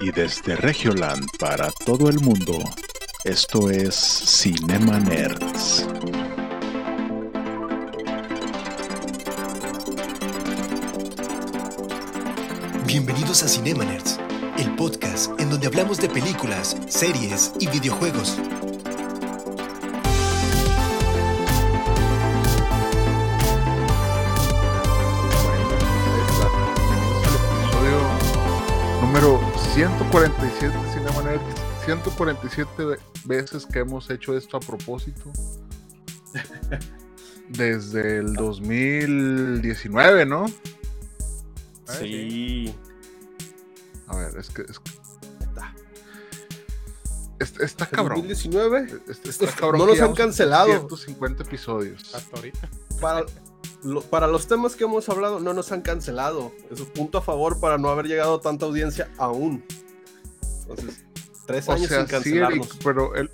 Y desde Regioland para todo el mundo, esto es Cinema Nerds. Bienvenidos a Cinema Nerds, el podcast en donde hablamos de películas, series y videojuegos. episodio número 147 de Cinema Nerds. 147 veces que hemos hecho esto a propósito. Desde el 2019, ¿no? Sí. A ver, es que. Es, está, está cabrón. 2019. Está, está cabrón no que nos han cancelado. 150 episodios. Hasta ahorita. Para, lo- para los temas que hemos hablado, no nos han cancelado. Es un punto a favor para no haber llegado a tanta audiencia aún. Entonces, tres O años sea, sin sí, cancelarnos. Eric, pero el,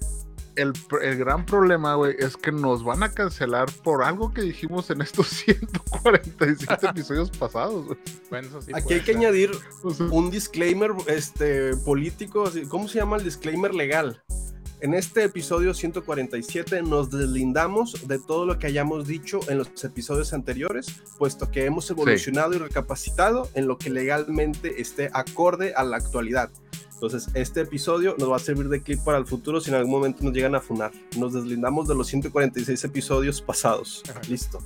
el, el gran problema, güey, es que nos van a cancelar por algo que dijimos en estos 147 episodios pasados, güey. Bueno, eso sí. Aquí hay que añadir un disclaimer este, político. ¿Cómo se llama el disclaimer legal? En este episodio 147 nos deslindamos de todo lo que hayamos dicho en los episodios anteriores, puesto que hemos evolucionado y recapacitado en lo que legalmente esté acorde a la actualidad. Entonces, este episodio nos va a servir de clip para el futuro si en algún momento nos llegan a funar. Nos deslindamos de los 146 episodios pasados. Ajá. Listo.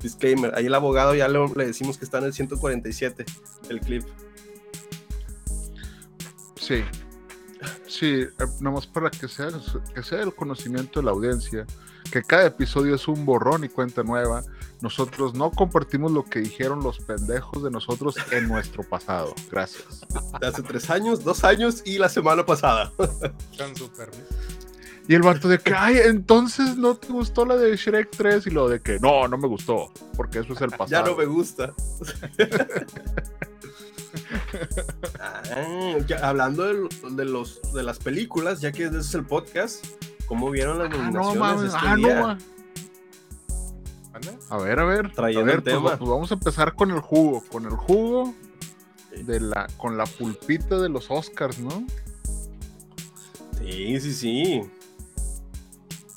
Disclaimer. Ahí el abogado ya le, le decimos que está en el 147, el clip. sí. Sí, eh, nomás para que sea, que sea el conocimiento de la audiencia, que cada episodio es un borrón y cuenta nueva. Nosotros no compartimos lo que dijeron los pendejos de nosotros en nuestro pasado. Gracias. de hace tres años, dos años y la semana pasada. Con su permiso. Y el vato de que, ay, entonces no te gustó la de Shrek 3 y lo de que, no, no me gustó, porque eso es el pasado. ya no me gusta. Ah, ya, hablando de, de los, de las películas, ya que ese es el podcast, ¿cómo vieron las Ah, nominaciones no mames, este ah, no. A ver, a ver. Trayendo a ver, el pues, tema. pues vamos a empezar con el jugo, con el jugo de la, con la pulpita de los Oscars, ¿no? Sí, sí, sí.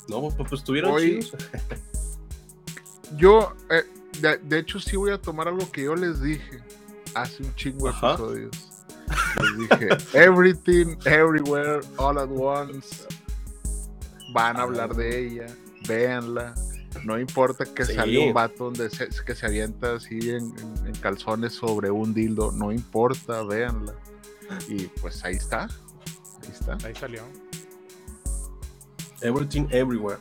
No, pues, pues estuvieron Hoy- chidos. Yo, eh, de, de hecho, sí voy a tomar algo que yo les dije hace un chingo de episodios. Les dije, everything, everywhere, all at once. Van a hablar de ella, véanla. No importa que Sí. salga un vato donde se, que se avienta así en, en- en calzones sobre un dildo, no importa, véanla. Y pues ahí está, ahí está. Ahí salió. Everything, everywhere.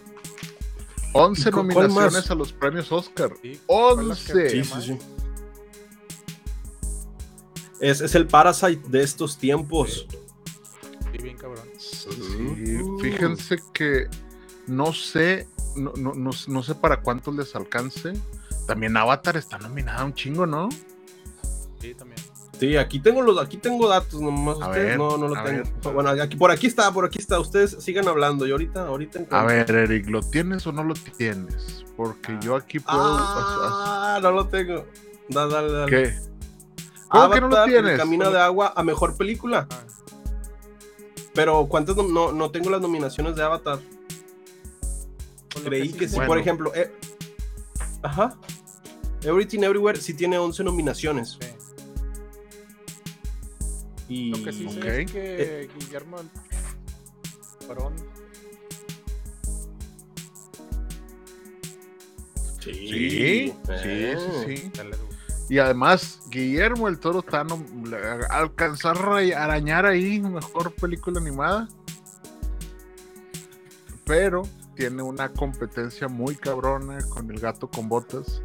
11 ¿Y cu- cuál nominaciones más? a los premios Oscar. Sí, fue la que 11. Sí, sí, sí. Es, es el Parasite de estos tiempos. Sí, bien cabrón. Sí, Uh. fíjense que no sé, no, no, no, no sé para cuántos les alcance. También Avatar está nominada un chingo, ¿no? Sí, también. Sí, aquí tengo los, aquí tengo datos, nomás A ustedes ver, no, no lo a tengo. ver. Bueno, aquí, por aquí está, por aquí está. Ustedes sigan hablando. Y ahorita, ahorita. A encuentro. ver, Eric, ¿lo tienes o no lo tienes? Porque yo aquí puedo. Ah, no lo tengo. Da- Dale, dale. ¿Qué? ¿Cómo que no lo Avatar, tienes? El Camino de Agua a mejor película. Ah, Pero ¿cuántas no, no tengo las nominaciones de Avatar? Creí sí que sí, por ejemplo. eh, Ajá. Everything Everywhere sí tiene 11 nominaciones. sí. Y... Lo que sí sé Ok. es que Guillermo Barón Sí, sí, Eh. sí, sí. Y además, Guillermo el Toro está alcanzar a arañar ahí mejor película animada. Pero tiene una competencia muy cabrona con el gato con botas.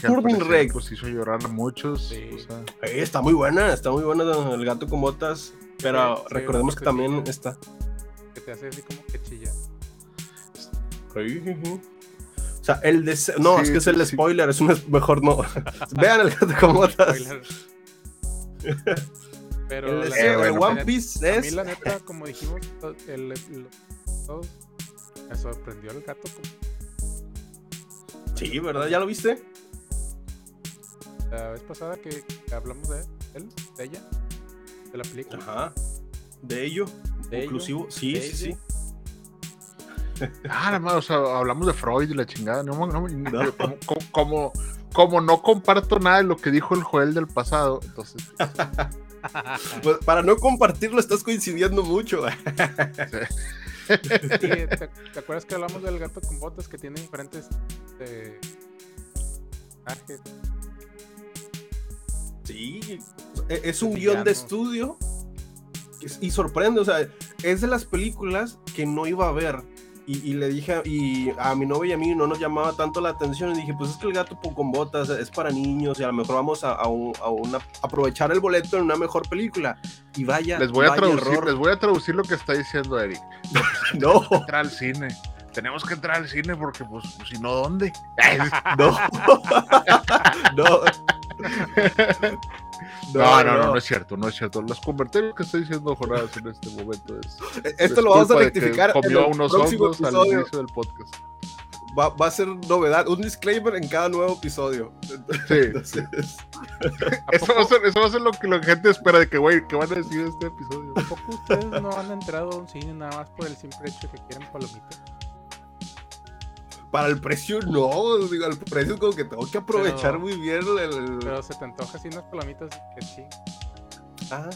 Que Turning Red. pues hizo llorar a muchos. Sí. o sea, Eh, está muy buena, está muy buena el gato con botas. Pero Sí, recordemos sí, que sí, también está. Que te hace así como que chilla. O sea, el de... No, Sí, es que es el sí. spoiler, es un mejor no. Vean el gato con botas. Pero El la deseo neta, de One Piece a mí es... la neta, como dijimos, to- el, el- me sorprendió el gato. como- Sí, ¿verdad? ¿Ya lo viste? La vez pasada que, hablamos de él, de ella, de la película. Ajá. De ello. De ello, inclusivo. Sí, de sí, sí. Ah, nada más, o sea, hablamos de Freud y la chingada. No, no, no, No. Como, como, como, como no comparto nada de lo que dijo el Joel del pasado, entonces Pues, para no compartirlo, estás coincidiendo mucho. Sí, ¿te, te acuerdas que hablamos del gato con botas que tiene diferentes eh, trajes? Sí, e- es un guion de estudio y sorprende, o sea, es de las películas que no iba a ver. Y, y le dije, a- y a mi novia y a mí no nos llamaba tanto la atención. Y dije, pues es que el gato con botas es para niños y a lo mejor vamos a, a un- a una, aprovechar el boleto en una mejor película. Y vaya, les voy a traducir, error. les voy a traducir lo que está diciendo Eric. No, Entrar al cine. Tenemos que entrar al cine porque, pues, pues, si no, ¿dónde? no, no. No, no, no, no, es cierto, no es cierto. Los comentarios que está diciendo Jonás en este momento es. Esto es lo vamos a de rectificar. en Comió el unos hongos al inicio del podcast. Va, va a ser novedad, un disclaimer en cada nuevo episodio. Sí. Entonces, Eso va, a ser, eso va a ser lo que la gente espera de que, güey, ¿qué van a decir de este episodio? ¿A poco ustedes no han entrado a un cine nada más por el simple hecho que quieren palomitas? Para el precio, no. Digo, el precio es como que tengo que aprovechar Pero- muy bien el. el- Pero se te antoja así unas palomitas que sí. Ah,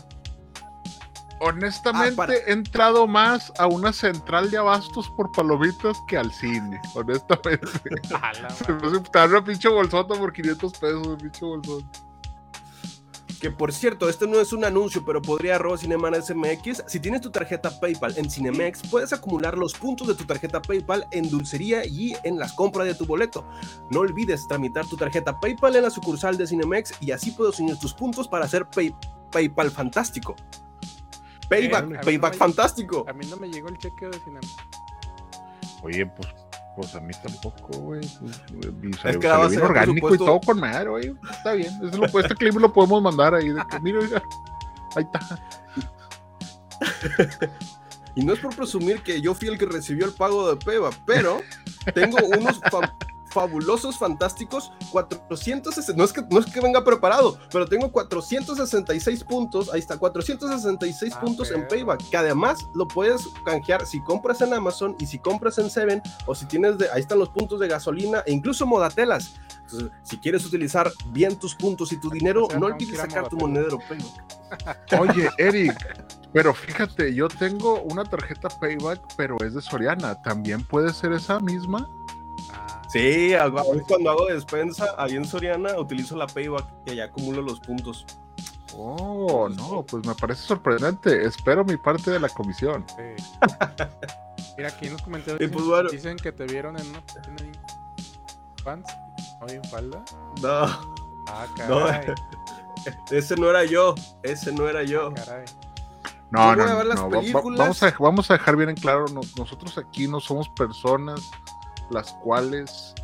Honestamente, Ah, para- he entrado más a una central de abastos por palomitas que al cine. Honestamente. A la Se me hace- una pinche bolsota por 500 pesos, un pinche bolsón. Que por cierto, este no es un anuncio, pero podría arroba Cineman SMX. Si tienes tu tarjeta PayPal en Cinemex, puedes acumular los puntos de tu tarjeta PayPal en dulcería y en las compras de tu boleto. No olvides tramitar tu tarjeta PayPal en la sucursal de Cinemex y así puedes unir tus puntos para hacer Pay- PayPal fantástico. Payback, no Payback fantástico. A mí no me llegó el cheque de cine. Oye, pues, pues a mí tampoco, güey. Pues, Es que va a ser, orgánico y todo con madre, güey. Está bien. Eso lo, este clip lo podemos mandar ahí. De que, mira, oiga, ahí está. Y no es por presumir que yo fui el que recibió el pago de Peba, pero tengo unos fabulosos, fantásticos 460. No es, que, no es que venga preparado, pero tengo 466 puntos. Ahí está, 466 Ah, puntos en. Payback. Que además lo puedes canjear si compras en Amazon y si compras en Seven o si tienes de. Ahí están los puntos de gasolina e incluso modatelas. Entonces, si quieres utilizar bien tus puntos y tu dinero, sea, no olvides sacar tu monedero Payback. Oye, Eric, pero fíjate, yo tengo una tarjeta Payback, pero es de Soriana. ¿También puede ser esa misma? Ah, Sí, a- a veces cuando hago despensa ahí en Soriana utilizo la payback y allá acumulo los puntos. Oh, no, pues me parece sorprendente. Espero mi parte de la comisión. sí. Mira, aquí en los comentarios dicen, pues bueno. dicen que te vieron en una página de pants, no en falda. No, Ah, No. caray, ese no era yo, ese no era yo. caray. No, no, no. va- va- películas. vamos, a, vamos a dejar bien en claro, no- nosotros aquí no somos personas las cuales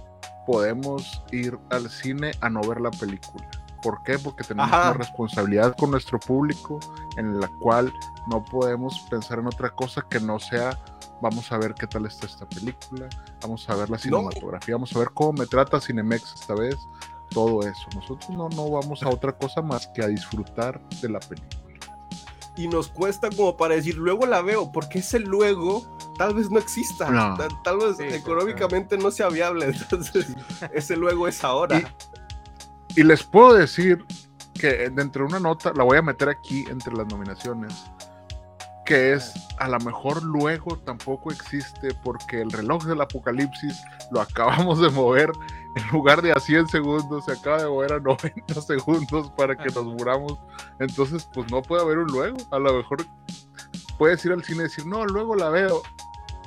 podemos ir al cine a no ver la película. ¿Por qué? Porque tenemos Ajá. una responsabilidad con nuestro público en la cual no podemos pensar en otra cosa que no sea vamos a ver qué tal está esta película, vamos a ver la cinematografía, vamos a ver cómo me trata Cinemex esta vez, todo eso. Nosotros no, no vamos a otra cosa más que a disfrutar de la película. Y nos cuesta como para decir, luego la veo, porque ese luego tal vez no exista. No. Tal, tal vez Sí, sí, económicamente no sea viable. Entonces, ese luego es ahora. Y les puedo decir que dentro de una nota, la voy a meter aquí entre las nominaciones, que es a lo mejor luego tampoco existe porque el reloj del apocalipsis lo acabamos de mover en lugar de a 100 segundos, se acaba de mover a 90 segundos para que nos muramos. Entonces, pues no puede haber un luego. A lo mejor puedes ir al cine y decir, no, luego la veo.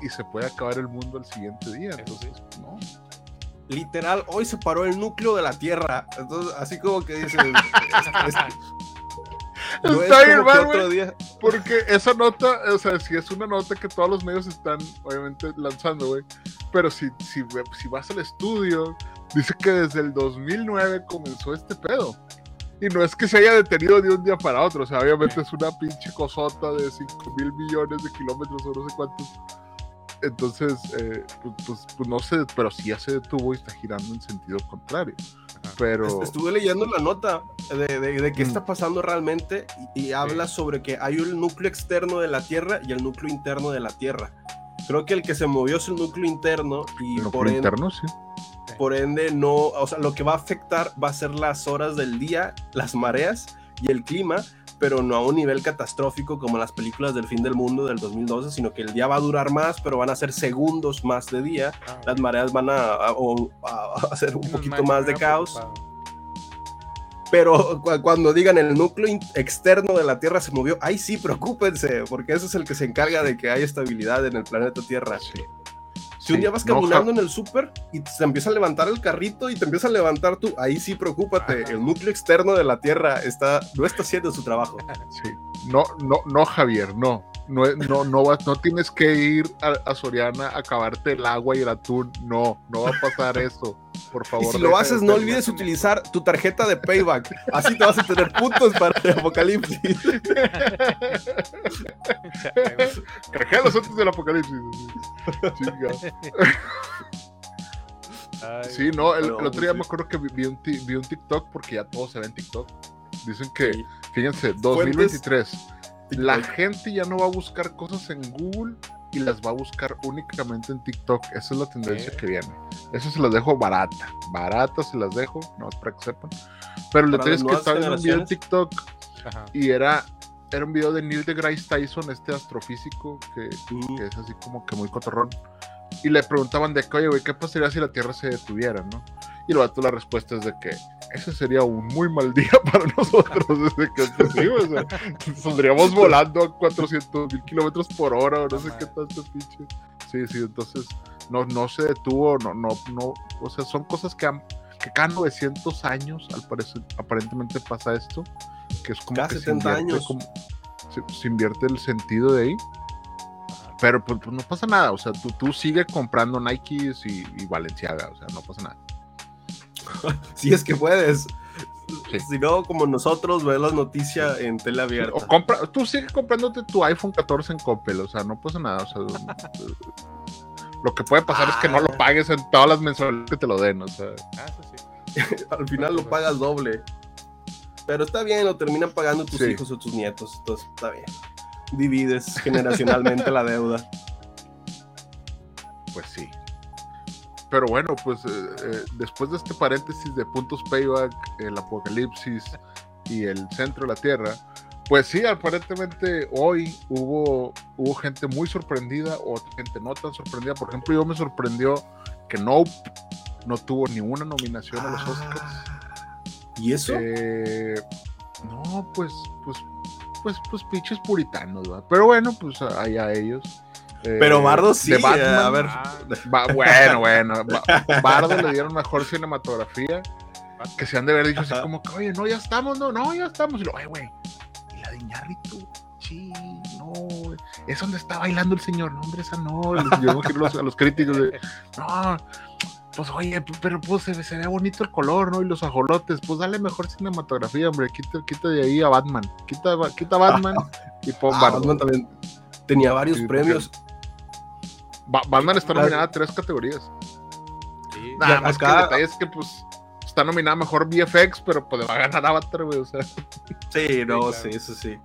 Y se puede acabar el mundo el siguiente día. Entonces, no. Literal, hoy se paró el núcleo de la Tierra. Entonces, así como que dices. es- es- no es Está bien mal, otro güey. día. Porque esa nota, o sea, si es una nota que todos los medios están, obviamente, lanzando, güey. Pero si, si, si vas al estudio, dice que desde el 2009 comenzó este pedo. Y no es que se haya detenido de un día para otro, o sea, obviamente es una pinche cosota de 5 mil millones de kilómetros o no sé cuántos. Entonces, eh, pues, pues- pues no sé, pero sí ya se detuvo y está girando en sentido contrario. pero... Estuve leyendo la nota de, de, de qué Mm. está pasando realmente y, y habla sobre que hay un núcleo externo de la Tierra y el núcleo interno de la Tierra. Creo que el que se movió es el núcleo interno y el por núcleo ende, interno, sí. Por ende no, o sea, lo que va a afectar va a ser las horas del día, las mareas y el clima, pero no a un nivel catastrófico como las películas del fin del mundo del 2012, sino que el día va a durar más, pero van a ser segundos más de día, Ah, las mareas van a, a- o- a- a hacer un poquito más de caos. preocupado. Pero cu- cuando digan el núcleo externo de la Tierra se movió, ahí sí, preocúpense, porque ese es el que se encarga de que haya estabilidad en el planeta Tierra. Sí. Si un día vas caminando en el súper y te empieza a levantar el carrito y te empieza a levantar tú, ahí sí preocúpate. El núcleo externo de la Tierra está, no está haciendo su trabajo. Sí. No, no, no, Javier, no. No, no, no, vas- no tienes que ir a, a Soriana a acabarte el agua y el atún. No, no va a pasar eso. Por Y favor. si lo haces, no olvides utilizar tu tarjeta de payback. Así te vas a tener puntos para el apocalipsis. Cajea los otros del apocalipsis. sí. Chinga. Ay, Sí, no, el, el otro día sí. me acuerdo que vi, un, vi un TikTok porque ya todo se ve en TikTok. Dicen que, Sí. fíjense, Fuentes, 2023, la gente ya no va a buscar cosas en Google y las va a buscar únicamente en TikTok. Esa es la tendencia que viene. Eso se las dejo barata. Barata se las dejo, no para que sepan. Pero Para detalle es que estaba viendo un video en generaciones. TikTok ajá. y era, era un video de Neil deGrasse Tyson, este astrofísico que, que es así como que muy cotorrón. Y le preguntaban de que, oye, güey, ¿qué pasaría si la Tierra se detuviera, no? Y el vato la respuesta es de que ese sería un muy mal día para nosotros. Es de que, sí, o sea, saldríamos volando a 400 mil kilómetros por hora o no sé qué tanto pinche. Sí, sí, entonces no, no se detuvo, no, no, no, o sea, son cosas que, han- que cada 900 años, al parecer, aparentemente pasa esto, que es como Cada que se 70 invierte años. como- se, se invierte el sentido de ahí. Pero pues, pues, no pasa nada, o sea, tú, tú sigue comprando Nikes y, y Valenciaga, o sea, no pasa nada. Si es que puedes. Sí. Si no, como nosotros, ve las noticias en tele abierta. O compra, tú sigue comprándote tu iPhone 14 en Coppel, o sea, no pasa nada, o sea, lo que puede pasar es que no lo Ah. pagues en todas las mensualidades que te lo den, o sea, Ah, eso sí. Al final lo pagas doble. Pero está bien, lo terminan pagando tus Sí. hijos o tus nietos. Entonces está bien. Divides generacionalmente la deuda. pues sí. Pero bueno, pues eh, eh, después de este paréntesis de puntos payback, el apocalipsis y el centro de la Tierra, pues sí, aparentemente hoy hubo, hubo gente muy sorprendida o gente no tan sorprendida. Por ejemplo, yo me sorprendió que Nope no tuvo ni una nominación a los Oscars. Ah, ¿Y eso? Eh, no, pues, pues, pues, pues, pinches puritanos, ¿verdad? Pero bueno, pues allá ellos. Eh, Pero Bardo sí, de eh, Batman, a ver. Ah, bueno, bueno. Ba- Bardo le dieron mejor cinematografía. Que se han de haber dicho así como que, oye, no, ya estamos, no, no, ya estamos. Y lo, güey, y la de Iñárritu, sí, no. Es donde está bailando el señor. No, hombre, esa no. Yo imagino los- a los críticos de, no, pues oye, pero pues se, ve- se ve bonito el color, ¿no? Y los ajolotes, pues dale mejor cinematografía, hombre. Quita, quita de ahí a Batman. Quita, quita a Batman y pon Ah. Batman también tenía varios Sí, premios. Ba- Batman está nominada a tres categorías. sí. Nada más que acá- el detalle es que pues está nominada mejor VFX, pero pues va a ganar Avatar, güey. O sea, Sí, no, claro. sí, eso sí.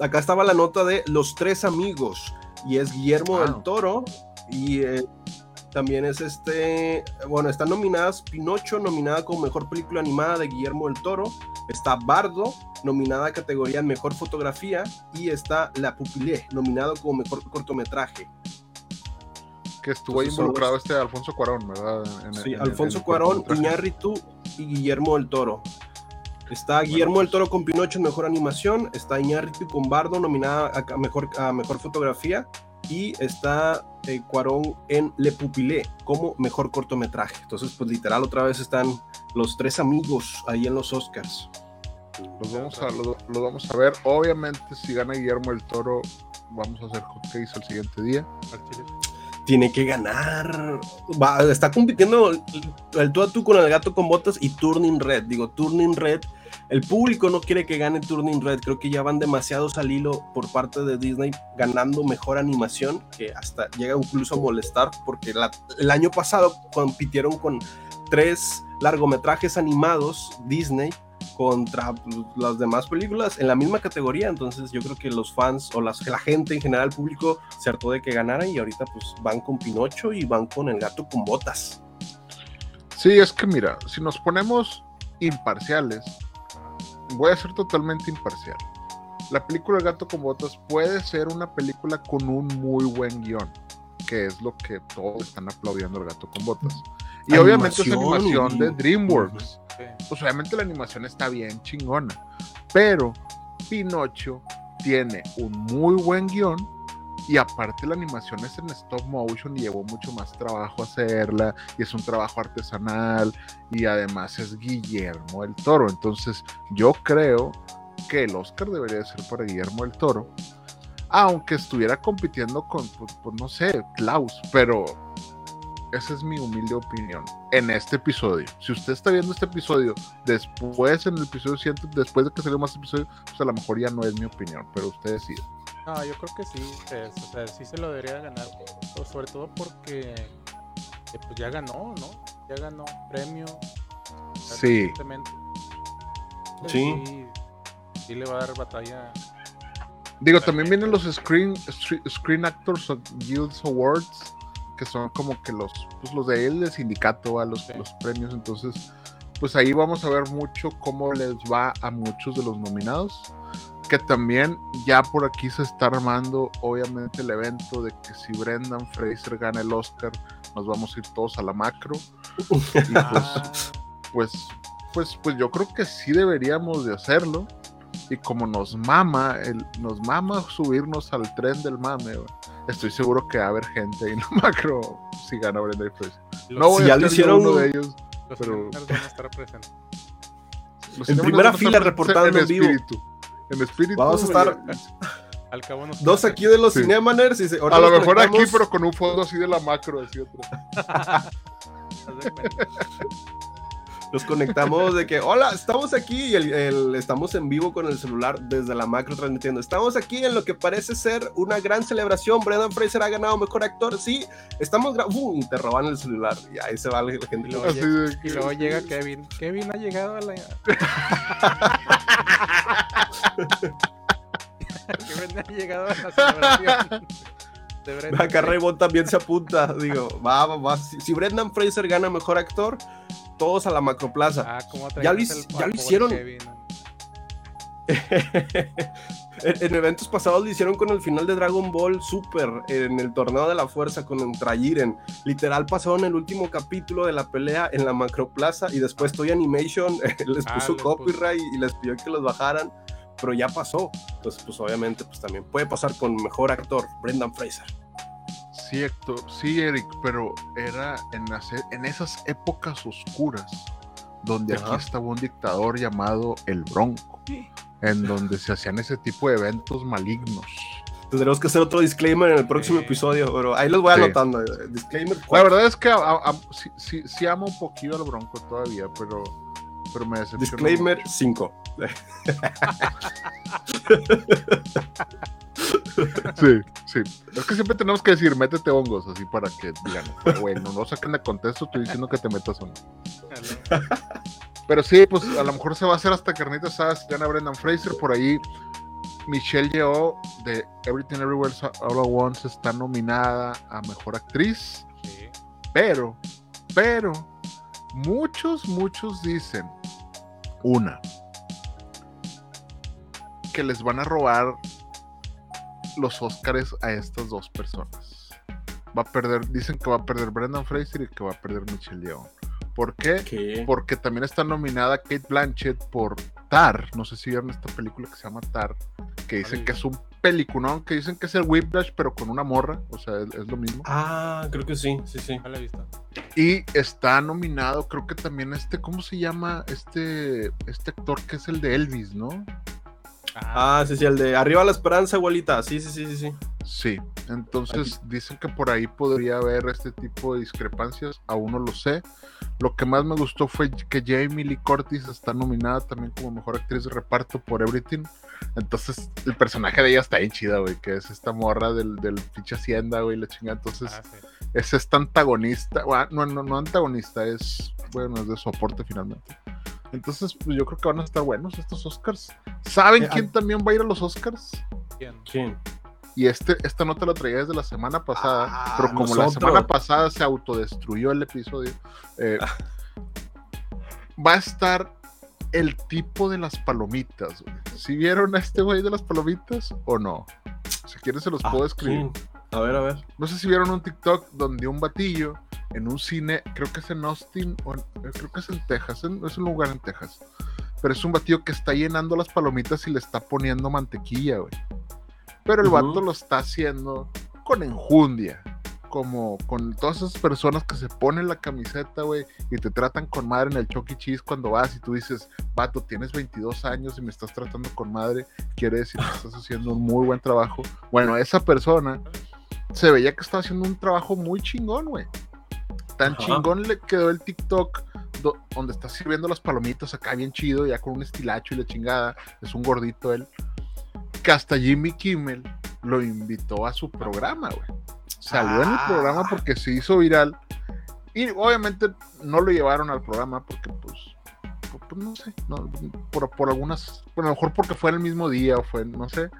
Acá estaba la nota de Los Tres Amigos y es Guillermo Wow. del Toro y eh, también es este, bueno, están nominadas Pinocho, nominada como Mejor Película Animada de Guillermo del Toro, está Bardo, nominada a categoría Mejor Fotografía y está La Pupilé, nominado como Mejor Cortometraje. que estuvo ahí Entonces involucrado este Alfonso Cuarón, ¿verdad? En- Sí, en- Alfonso en Cuarón. Iñárritu y Guillermo del Toro. Está Guillermo del Toro con Pinocho en mejor animación, está Iñárritu con Bardo nominada a mejor, a mejor fotografía y está eh, Cuarón en Le Pupilé como mejor cortometraje. Entonces, pues literal otra vez están los tres amigos ahí en los Oscars. Los vamos, a, los, los vamos a ver. Obviamente, si gana Guillermo el Toro, vamos a hacer hotcakes el siguiente día. Tiene que ganar. Va, está compitiendo el, el tú a tú con el gato con botas y Turning Red. Digo, Turning Red. El público no quiere que gane Turning Red. Creo que ya van demasiados al hilo por parte de Disney ganando mejor animación, que hasta llega incluso a molestar, porque el año pasado compitieron con tres largometrajes animados Disney contra pues, las demás películas en la misma categoría. Entonces yo creo que los fans o la gente en general, el público, se hartó de que ganara y ahorita pues van con Pinocho y van con el gato con botas. Sí, es que mira, si nos ponemos imparciales, voy a ser totalmente imparcial. La película El gato con botas puede ser una película con un muy buen guion, que es lo que todos están aplaudiendo El gato con botas. Y obviamente es animación de DreamWorks. Pues obviamente la animación está bien chingona. Pero Pinocho tiene un muy buen guion y aparte la animación es en stop motion y llevó mucho más trabajo hacerla y es un trabajo artesanal y además es Guillermo el Toro. Entonces yo creo que el Oscar debería ser para Guillermo el Toro. Aunque estuviera compitiendo con, pues, pues no sé, Klaus, pero esa es mi humilde opinión en este episodio. Si usted está viendo este episodio después, en el episodio 100, después de que salió más episodio, pues a lo mejor ya no es mi opinión, pero usted decide. No, yo creo que sí, o sea, sí se lo debería ganar, sobre todo porque eh, pues ya ganó, ¿no? Ya ganó premio. Sí. Sí. sí. le va a dar batalla. Digo, también vienen los Screen, Screen Actors Guilds Awards que son como que los, pues los de él, el sindicato, a los, los premios. Entonces, pues ahí vamos a ver mucho cómo les va a muchos de los nominados. Que también ya por aquí se está armando, obviamente, el evento de que si Brendan Fraser gana el Oscar, nos vamos a ir todos a la macro. Y pues, pues, pues, pues yo creo que sí deberíamos de hacerlo. Y como nos mama, el, nos mama subirnos al tren del mame, estoy seguro que va a haber gente en la macro si gana Brenda Fraser. No voy si a ya lo hicieron uno de ellos, los pero van a estar presentes. en primera fila reportando en, vivo. Espíritu. En espíritu. Vamos a estar al cabo dos aquí de los sí. Cinemaners y a lo mejor aquí pero con un fondo así de la macro así otro. nos conectamos de que, hola, estamos aquí y el, estamos en vivo con el celular desde la macro transmitiendo. Estamos aquí en lo que parece ser una gran celebración. Brendan Fraser ha ganado mejor actor. Sí, estamos uh, te roban el celular y ahí se va la gente. Y luego, llega, y luego llega Kevin. Kevin ha llegado a la. Kevin ha llegado a la celebración. Acá Raymond también se apunta. Digo, va, va, va. Si, Brendan Fraser gana mejor actor, todos a la macroplaza. Ah, ya, lo, ya lo hicieron. en, eventos pasados lo hicieron con el final de Dragon Ball Super, en el torneo de la fuerza con Trajiren. Literal pasaron el último capítulo de la pelea en la macroplaza y después Toy Animation les ah, puso copyright y les pidió que los bajaran pero ya pasó. Entonces, pues obviamente, pues también puede pasar con mejor actor, Brendan Fraser. Sí, Héctor, sí, Eric, pero era en, en esas épocas oscuras donde aquí estaba un dictador llamado el Bronco, en donde se hacían ese tipo de eventos malignos. Tendremos que hacer otro disclaimer en el próximo episodio, pero ahí los voy anotando. Eh, disclaimer. La verdad es que sí, sí, amo un poquito al Bronco todavía, pero, pero me Disclaimer 5. Sí, sí. Es que siempre tenemos que decir, métete hongos, así para que digan, bueno, no saquen de contexto, estoy diciendo que te metas hongos. Pero sí, pues a lo mejor se va a hacer hasta carnita sabes, gana Brendan Fraser, por ahí Michelle Yeoh de Everything Everywhere All at Once está nominada a Mejor Actriz. Pero, pero, muchos, muchos dicen, una, que les van a robar los Oscars a estas dos personas. Va a perder, dicen que va a perder Brendan Fraser y que va a perder Michelle Yeoh. ¿Por qué? Porque también está nominada Kate Blanchett por Tar. No sé si vieron esta película que se llama Tar, que dicen que es un película, que dicen que es el Whiplash, pero con una morra, o sea, es, lo mismo. Ah, creo que sí, sí, sí. la he visto. Y está nominado, creo que también este, ¿cómo se llama? Este, este actor que es el de Elvis, ¿no? Ah, sí, sí, el de Arriba la Esperanza, igualita. Sí, sí, sí, sí, sí. Sí, entonces dicen que por ahí podría haber este tipo de discrepancias, aún no lo sé. Lo que más me gustó fue que Jamie Lee Curtis está nominada también como mejor actriz de reparto por Everything. Entonces, el personaje de ella está bien chida, güey, que es esta morra del, del pinche Hacienda, güey, la chingada. Entonces, Ah, sí. es esta antagonista, bueno, no, no, no antagonista, es, bueno, es de soporte finalmente. Entonces, pues yo creo que van a estar buenos estos Oscars. ¿Saben quién también va a ir a los Oscars? ¿Quién? ¿Quién? Y este, esta nota la traía desde la semana pasada, Ah, pero como la semana pasada se autodestruyó el episodio, eh, Ah. va a estar el tipo de las palomitas. ¿Sí vieron a este güey de las palomitas o no? Si quieren se los Ah, puedo escribir. A ver, a ver. No sé si vieron un TikTok donde un batillo en un cine, creo que es en Austin, o en- eh, creo que es en Texas, en- es un lugar en Texas. Pero es un batillo que está llenando las palomitas y le está poniendo mantequilla, güey. Pero el Ujú. vato lo está haciendo con enjundia. Como con todas esas personas que se ponen la camiseta, güey, y te tratan con madre en el Chucky Cheese cuando vas y tú dices, vato, tienes 22 años y me estás tratando con madre, quiere decir que estás haciendo un muy buen trabajo. Bueno, esa persona se veía que estaba haciendo un trabajo muy chingón, güey. Tan Ajá. chingón le quedó el TikTok do- donde está sirviendo las palomitas acá bien chido, ya con un estilacho y la chingada. Es un gordito él. Que hasta Jimmy Kimmel lo invitó a su programa, güey. Salió en el Ah. programa porque se hizo viral. Y obviamente no lo llevaron al programa porque, pues, pues, no sé, no, por, por algunas, bueno, a lo mejor porque fue en el mismo día o fue, no sé,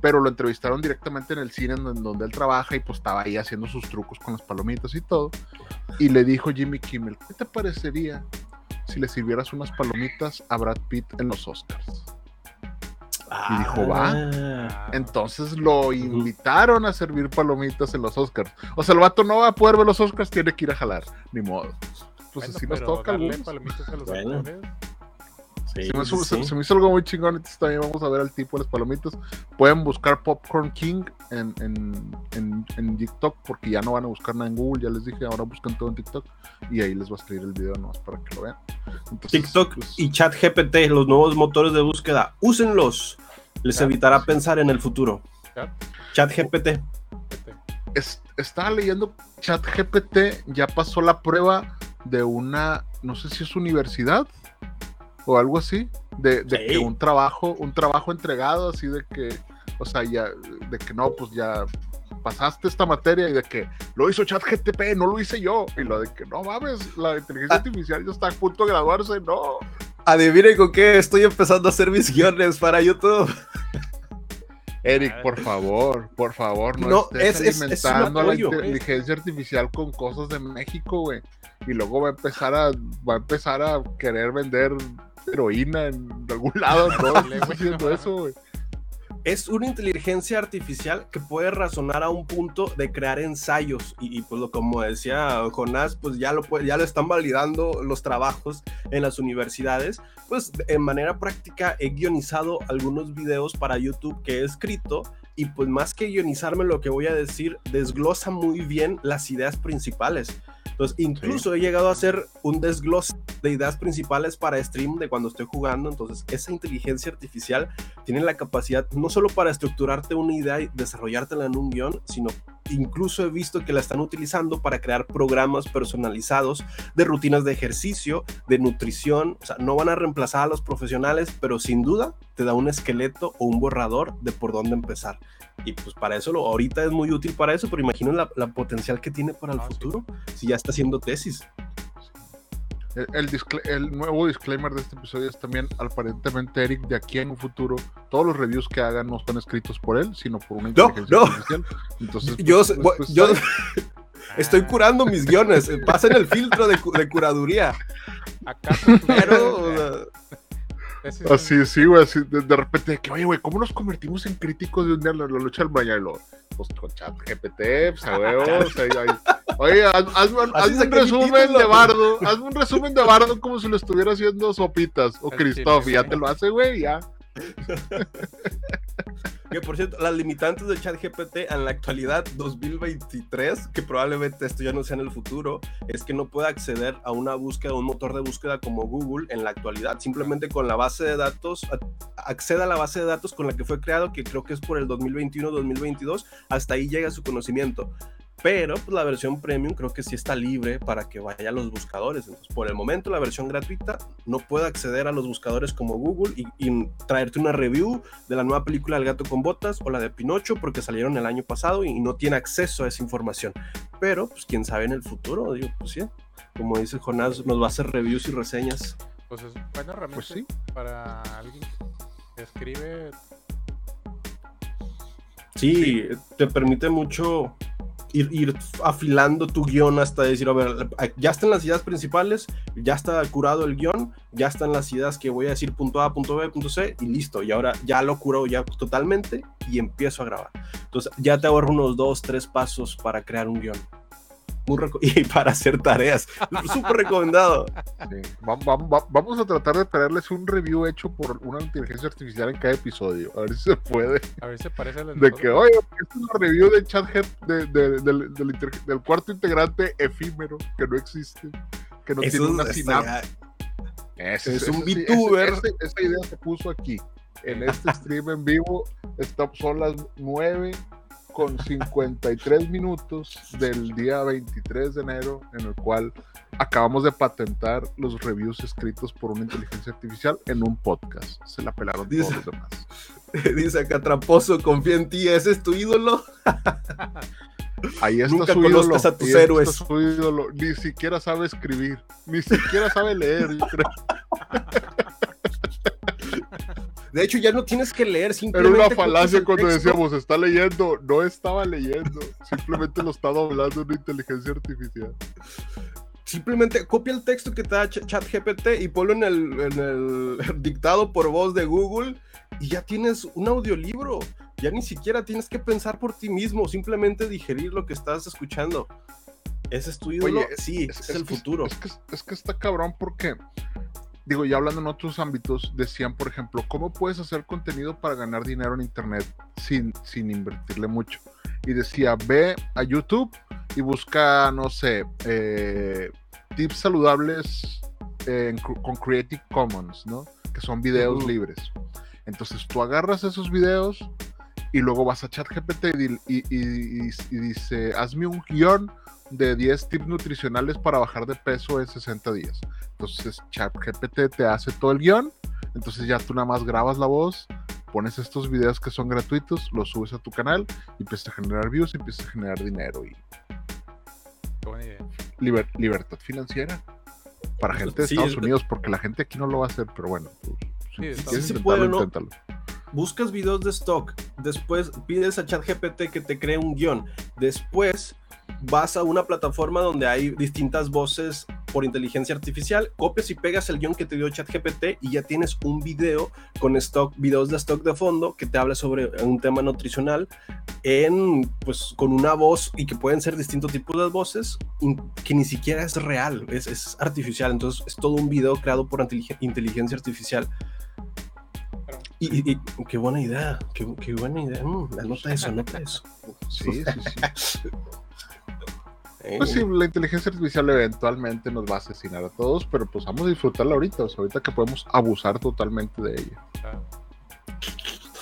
pero lo entrevistaron directamente en el cine en donde, él trabaja y pues estaba ahí haciendo sus trucos con las palomitas y todo. Y le dijo Jimmy Kimmel, ¿qué te parecería si le sirvieras unas palomitas a Brad Pitt en los Oscars? Y dijo, va. Ah, Entonces lo invitaron a servir palomitas en los Oscars. O sea, el vato no va a poder ver los Oscars, tiene que ir a jalar, ni modo. Pues bueno, así nos toca darle palomitas a los Bueno. actores. Sí, Se me, hizo, sí, se- sí. se me hizo algo muy chingón. Entonces también vamos a ver al tipo de las palomitas. Pueden buscar Popcorn King en, en, en, en TikTok porque ya no van a buscar nada en Google. Ya les dije, ahora buscan todo en TikTok y ahí les va a escribir el video nomás para que lo vean. Entonces, TikTok pues, y ChatGPT, los nuevos motores de búsqueda, úsenlos. Les evitará pensar en el futuro. ChatGPT. es- estaba leyendo ChatGPT ya pasó la prueba de una, no sé si es universidad o algo así, de, de Sí. que un trabajo, un trabajo entregado así de que, o sea, ya, de que no, pues ya pasaste esta materia y de que lo hizo ChatGPT, no lo hice yo, y lo de que no mames, la inteligencia Ah. artificial ya está a punto de graduarse, no. Adivinen con qué estoy empezando a hacer mis guiones para YouTube. Eric, por favor, por favor, no, No, estés es- es- es un alimentando a la inteligencia artificial con cosas de México, güey. Y luego va a empezar a, va a empezar a querer vender heroína en algún lado, ¿no? Haciendo eso, güey. Es una inteligencia artificial que puede razonar a un punto de crear ensayos. Y, y, pues lo, como decía Jonás, pues ya lo, puede- ya lo están validando los trabajos en las universidades. Pues en manera práctica he guionizado algunos videos para YouTube que he escrito. Y pues más que guionizarme lo que voy a decir, desglosa muy bien las ideas principales. Entonces, incluso he llegado a hacer un desglose de ideas principales para stream de cuando estoy jugando. Entonces, esa inteligencia artificial tiene la capacidad no solo para estructurarte una idea y desarrollártela en un guion, sino incluso he visto que la están utilizando para crear programas personalizados de rutinas de ejercicio, de nutrición. O sea, no van a reemplazar a los profesionales, pero sin duda te da un esqueleto o un borrador de por dónde empezar. Y pues para eso, lo, ahorita es muy útil para eso, pero imagino la, la potencial que tiene para el Ah, sí. futuro si ya está haciendo tesis. El, el nuevo disclaimer de este episodio es también, aparentemente, Eric, de aquí en un futuro, todos los reviews que hagan no están escritos por él, sino por una inteligencia no. artificial. Entonces, Yo, pues, sé- pues, pues, yo estoy Ah, curando mis guiones, pasen el filtro de, de curaduría. ¿Acaso tú- Pero, o sea, Así, sí, güey, así de, de repente, de que, oye, güey, ¿cómo nos convertimos en críticos de un día la, lucha del mañana? Y pues con chat GPT, pues a huevo, o sea, ahí- ahí- Oye, haz, hazme hazme un resumen título. de Bardo, hazme un resumen de Bardo como si lo estuviera haciendo Sopitas o Christoph, y ya te lo hace, güey, ya. Que por cierto, las limitantes del chat GPT en la actualidad 2023, que probablemente esto ya no sea en el futuro, es que no puede acceder a una búsqueda, un motor de búsqueda como Google en la actualidad. Simplemente con la base de datos, accede a la base de datos con la que fue creado, que creo que es por el 2021-2022, hasta ahí llega su conocimiento pero pues, la versión premium creo que sí está libre para que vaya a los buscadores. Entonces, por el momento, la versión gratuita no puede acceder a los buscadores como Google y, traerte una review de la nueva película El gato con botas o la de Pinocho porque salieron el año pasado y no tiene acceso a esa información. Pero, pues quién sabe en el futuro, digo, pues sí. Como dice Jonás, nos va a hacer reviews y reseñas. Pues es buena herramienta pues sí. para alguien que escribe. sí, te permite mucho ir, afilando tu guion hasta decir, a ver, ya están las ideas principales, ya está curado el guion, ya están las ideas que voy a decir punto A, punto B, punto C, y listo. Y ahora ya lo curo ya totalmente y empiezo a grabar. Entonces ya te ahorro unos dos, tres pasos para crear un guion. y para hacer tareas. Súper recomendado. vamos a tratar de traerles un review hecho por una inteligencia artificial en cada episodio. A ver si se puede. A ver si parece De que, oye, es una review de chat de, del, cuarto integrante efímero que no existe, que no tiene una sinapsis. Es, un VTuber. esa idea se puso aquí. En este stream en vivo son las 9 con 53 minutos del día 23 de enero, en el cual acabamos de patentar los reviews escritos por una inteligencia artificial en un podcast. Se la pelaron todos los demás. Dice acá Tramposo, confía en ti, ese es tu ídolo. Ahí está Nunca su ídolo. a tus héroes. su ídolo. Ni siquiera sabe escribir, ni siquiera sabe leer, yo creo. De hecho, ya no tienes que leer, simplemente. Era una falacia cuando decíamos, está leyendo. No estaba leyendo, simplemente lo estaba hablando una inteligencia artificial. Simplemente copia el texto que te da ChatGPT y ponlo en el, en el dictado por voz de Google y ya tienes un audiolibro. Ya ni siquiera tienes que pensar por ti mismo, simplemente digerir lo que estás escuchando. ¿Ese es tu ídolo? sí, es, el futuro. Es que, es que está cabrón porque digo, ya hablando en otros ámbitos, decían, por ejemplo, ¿cómo puedes hacer contenido para ganar dinero en Internet sin, sin invertirle mucho? Y decía, ve a YouTube y busca, no sé, eh, tips saludables con Creative Commons, ¿no? Que son videos libres. Entonces tú agarras esos videos y luego vas a ChatGPT y, y, y, y dice, hazme un guion de 10 tips nutricionales para bajar de peso en 60 días. Entonces ChatGPT te hace todo el guion, entonces ya tú nada más grabas la voz, pones estos videos que son gratuitos, los subes a tu canal y empiezas a generar views y empiezas a generar dinero y libertad financiera para gente de Estados Unidos, porque la gente aquí no lo va a hacer, pero bueno, pues, si quieres intentarlo, inténtalo. Buscas videos de stock, después pides a ChatGPT que te cree un guion, después vas a una plataforma donde hay distintas voces por inteligencia artificial, copias y pegas el guion que te dio ChatGPT y ya tienes un video con stock, videos de stock de fondo que te habla sobre un tema nutricional en, pues, con una voz y que pueden ser distintos tipos de voces que ni siquiera es real, es, artificial. Entonces es todo un video creado por inteligencia artificial. Y, qué buena idea, qué, buena idea. Mm, anota eso, anota eso. Sí, sí, sí. Pues sí, la inteligencia artificial eventualmente nos va a asesinar a todos, pero pues vamos a disfrutarla ahorita, o sea, ahorita que podemos abusar totalmente de ella.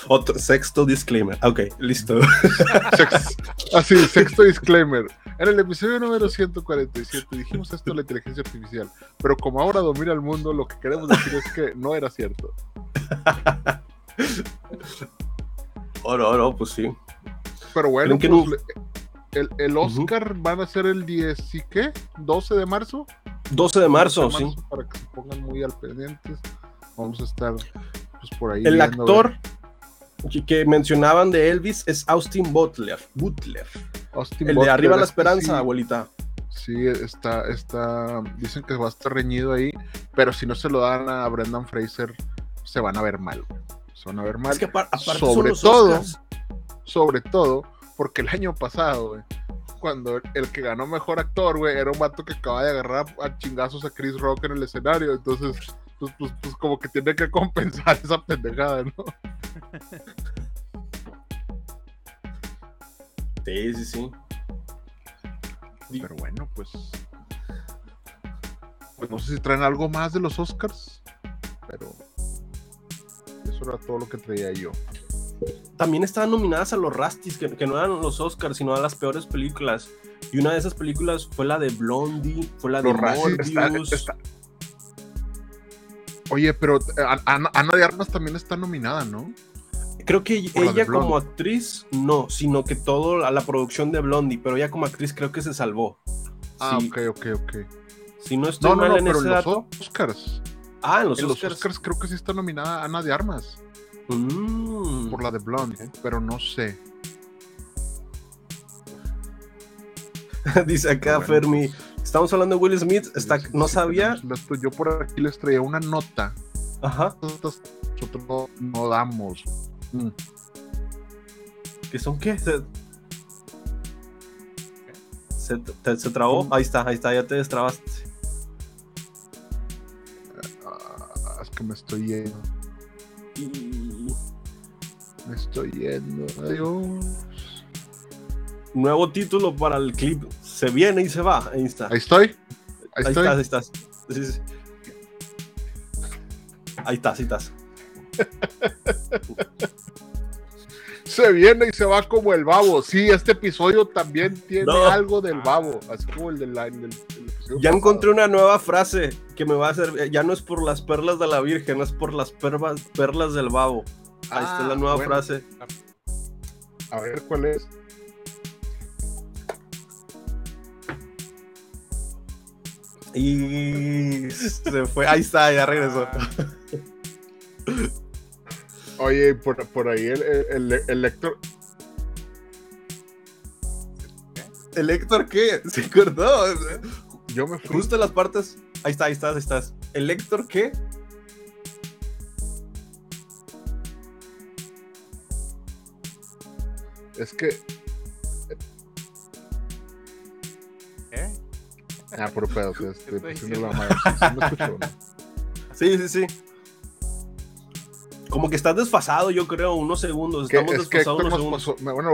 Otro sexto disclaimer. Ok, listo. así, ah, sexto disclaimer. En el episodio número 147 dijimos esto de la inteligencia artificial, pero como ahora domina el mundo, lo que queremos decir es que no era cierto. Oh, no, no, pues sí. Pero bueno, pues, el, Oscar van a ser el 10, ¿y qué? ¿12 de marzo? 12 de marzo, sí. Para que se pongan muy al pendientes. Vamos a estar pues, por ahí. El actor que, mencionaban de Elvis es Austin Butler. Butler. el de Arriba la Esperanza, abuelita. Sí, está, está. Dicen que va a estar reñido ahí. Pero si no se lo dan a Brendan Fraser, se van a ver mal. Se van a ver mal. Es que aparte sobre todo, sobre todo, porque el año pasado, cuando el que ganó mejor actor, güey, era un vato que acaba de agarrar a chingazos a Chris Rock en el escenario. Entonces, pues, pues, pues como que tiene que compensar esa pendejada, ¿no? Sí, sí, sí. Pero bueno, pues. Pues no sé si traen algo más de los Oscars. Pero. Eso era todo lo que traía yo. También estaban nominadas a los Rastis, que, que no eran los Oscars, sino a las peores películas. Y una de esas películas fue la de Blondie, fue la de Los Morbius. Oye, pero eh, Ana, Ana de Armas también está nominada, ¿no? Creo que Por ella como actriz, no, sino que todo la, la producción de Blondie, pero ella como actriz creo que se salvó. Ah, Sí, ok, ok, ok. Si no estoy No, no, mal no, en pero ese los dato. Oscars. Ah, en los En los Oscars. Oscars creo que sí está nominada Ana de Armas Mm. por la de Blonde, pero no sé. Dice acá Bueno, Fermi. Estamos hablando de Will Smith. Está, sí, no sabía. Yo por aquí les traía una nota. Ajá. Nosotros nosotros no, no damos. Mm. ¿Qué son qué? Se, se, te- se trabó. Ahí está, ahí está, ya te destrabaste. Que me estoy yendo. Me estoy yendo. Adiós. Nuevo título para el clip. Se viene y se va. Ahí está. Ahí estoy. Ahí, Ahí estoy. estás, ahí estás. Sí, sí. Ahí estás, ahí estás. Se viene y se va como el babo. Sí, este episodio también tiene No. algo del babo. Así como el del, Ya pasado. encontré una nueva frase que me va a hacer. Ya no es por las perlas de la Virgen, es por las perlas, perlas del babo. Ahí está Ah, la nueva bueno. frase. A ver cuál es. Y se fue. Ahí está, ya regresó. Oye, por, por ahí el, el, el, el lector. ¿El Héctor qué? Se acordó. Yo me fui. Justo en las partes. Ahí está, ahí estás, ahí estás. ¿El Héctor qué? Es que. ¿Eh? Ah, por pedo. estoy estoy haciendo la diciendo? madre. Sí, sí me escuchó, ¿no? Sí, sí, sí. Como que estás desfasado, yo creo, unos segundos. Estamos es desfasados unos segundos. pasó. Bueno.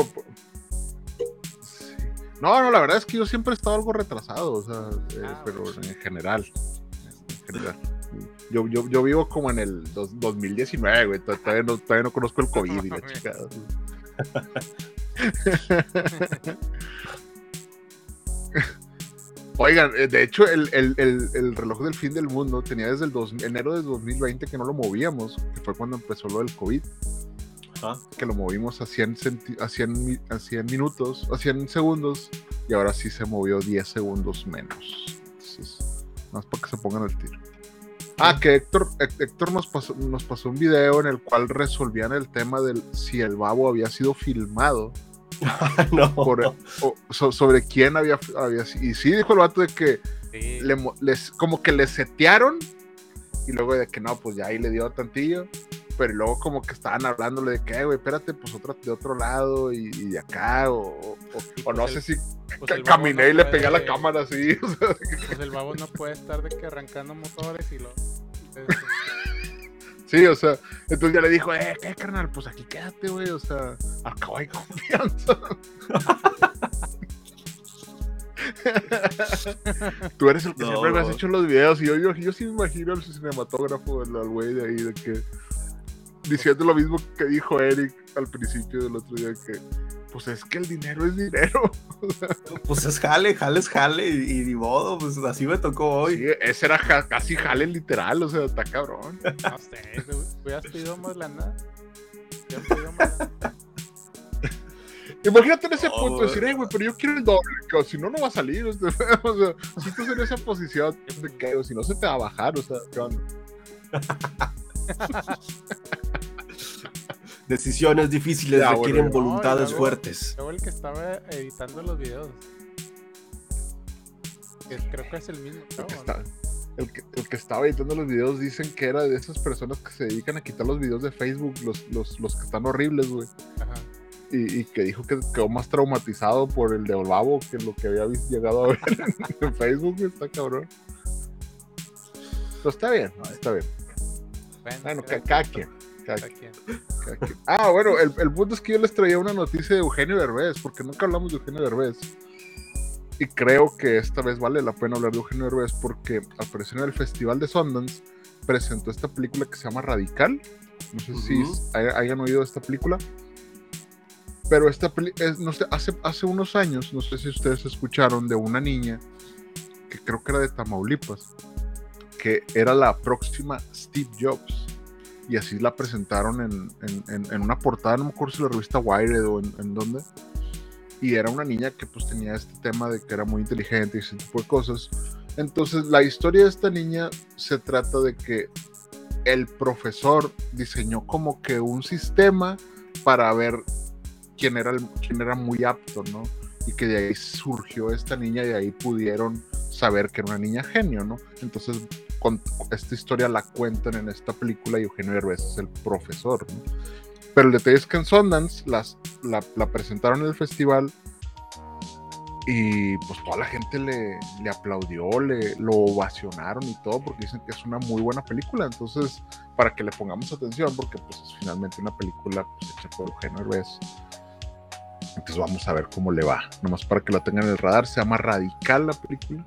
No, no, la verdad es que yo siempre he estado algo retrasado, o sea, eh, Ah, pero en general. En general. Yo, yo, yo vivo como en el dos- 2019, güey. to- Todavía no, todavía no conozco el COVID y la chingada. Oigan, eh, de hecho, el, el- el- el reloj del fin del mundo tenía desde el dos- enero de 2020 que no lo movíamos, que fue cuando empezó lo del COVID, Ajá. que lo movimos a 100, centi- a 100, mi- a 100 minutos, a 100 segundos, y ahora sí se movió 10 segundos menos. Entonces, más para que se pongan al tiro. Ah, que Héctor, Hé- Héctor nos, pasó, nos pasó un video en el cual resolvían el tema del si el babo había sido filmado no. por, o- so- sobre quién había, había y sí dijo el vato de que Sí. le les como que le setearon y luego de que no pues ya ahí le dio tantillo pero luego como que estaban hablándole de que "Eh, güey espérate pues otra de otro lado y, y de acá o, o- o no pues sé el- si pues el caminé no y le pegué a la cámara así Pues el babo no puede estar de que arrancando motores y lo. Sí o sea entonces ya le dijo eh qué carnal pues aquí quédate güey o sea acabo hay confianza Tú eres el que No, siempre me has hecho los videos y yo, yo, yo sí me imagino al cinematógrafo, al güey de ahí, de que diciendo lo mismo que dijo Eric al principio del otro día, que pues es que el dinero es dinero. Pues es jale, jale es jale y, y ni modo, pues así me tocó hoy. Sí, ese era ja- casi jale literal, o sea, está cabrón. No sé, güey, hubieras pedido más lana. Hubieras pedido más lana. Imagínate en ese punto, güey. decir, "Eh, güey, pero yo quiero el doble, que si no, no va a salir. O sea, o sea, si estás en esa posición, de que, o si no se te va a bajar, o sea, ¿qué onda? Decisiones difíciles Ya, requieren voluntades fuertes. Luego el que estaba editando los videos. Que creo que es el mismo chavo, que ¿no? está- el, que, el que estaba editando los videos dicen que era de esas personas que se dedican a quitar los videos de Facebook, los, los, los que están horribles, güey. Ajá. Y, y que dijo que quedó más traumatizado por el de Olavo que lo que había llegado a ver en, en Facebook, está cabrón. Pero está bien, está bien. Bueno, Bueno, cada quien, Cada Cada quien. cada quien. Ah, bueno, el, el punto es que yo les traía una noticia de Eugenio Derbez, porque nunca hablamos de Eugenio Derbez. Y creo que esta vez vale la pena hablar de Eugenio Derbez porque apareció en el Festival de Sundance, presentó esta película que se llama Radical. No sé si hay- hayan oído esta película. Pero esta peli es, no sé, hace, hace unos años, no sé si ustedes escucharon de una niña que creo que era de Tamaulipas, que era la próxima Steve Jobs. Y así la presentaron en, en- en- una portada, no me acuerdo si la revista Wired o en, dónde. Y era una niña que pues tenía este tema de que era muy inteligente y ese tipo de cosas. Entonces la historia de esta niña se trata de que el profesor diseñó como que un sistema para ver quién era, quién era muy apto, ¿no? Y que de ahí surgió esta niña y de ahí pudieron saber que era una niña genio, ¿no? Entonces, con, esta historia la cuentan en esta película y Eugenio Derbez es el profesor, ¿no? Pero el detalle es que en Sundance las, la, la presentaron en el festival y pues toda la gente le, le aplaudió, le, lo ovacionaron y todo porque dicen que es una muy buena película. Entonces, para que le pongamos atención, porque pues es finalmente una película pues, hecha por Eugenio Derbez. Entonces vamos a ver cómo le va. Nomás para que la tengan en el radar. Se llama Radical la película.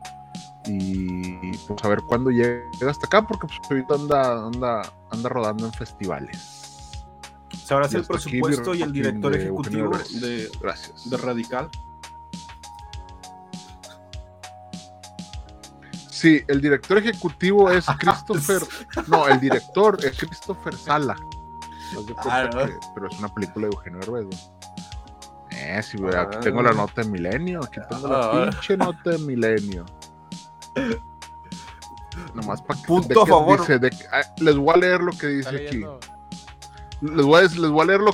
Y pues a ver cuándo llega hasta acá, porque pues ahorita anda, anda, anda rodando en festivales. Sabrás el presupuesto y el director de ejecutivo de, Gracias. de Radical. Sí, el director ejecutivo es Christopher. no, el director es Christopher Sala. Ah, ¿no? que- pero es una película de Eugenio Derbez. Eh, sí, güey, aquí Ah. tengo la nota de Milenio. Aquí tengo la Ah. pinche nota de Milenio. Nomás para que Punto a favor. dice, de ah, les voy a leer lo que dice aquí. Les voy, a, les voy a leer lo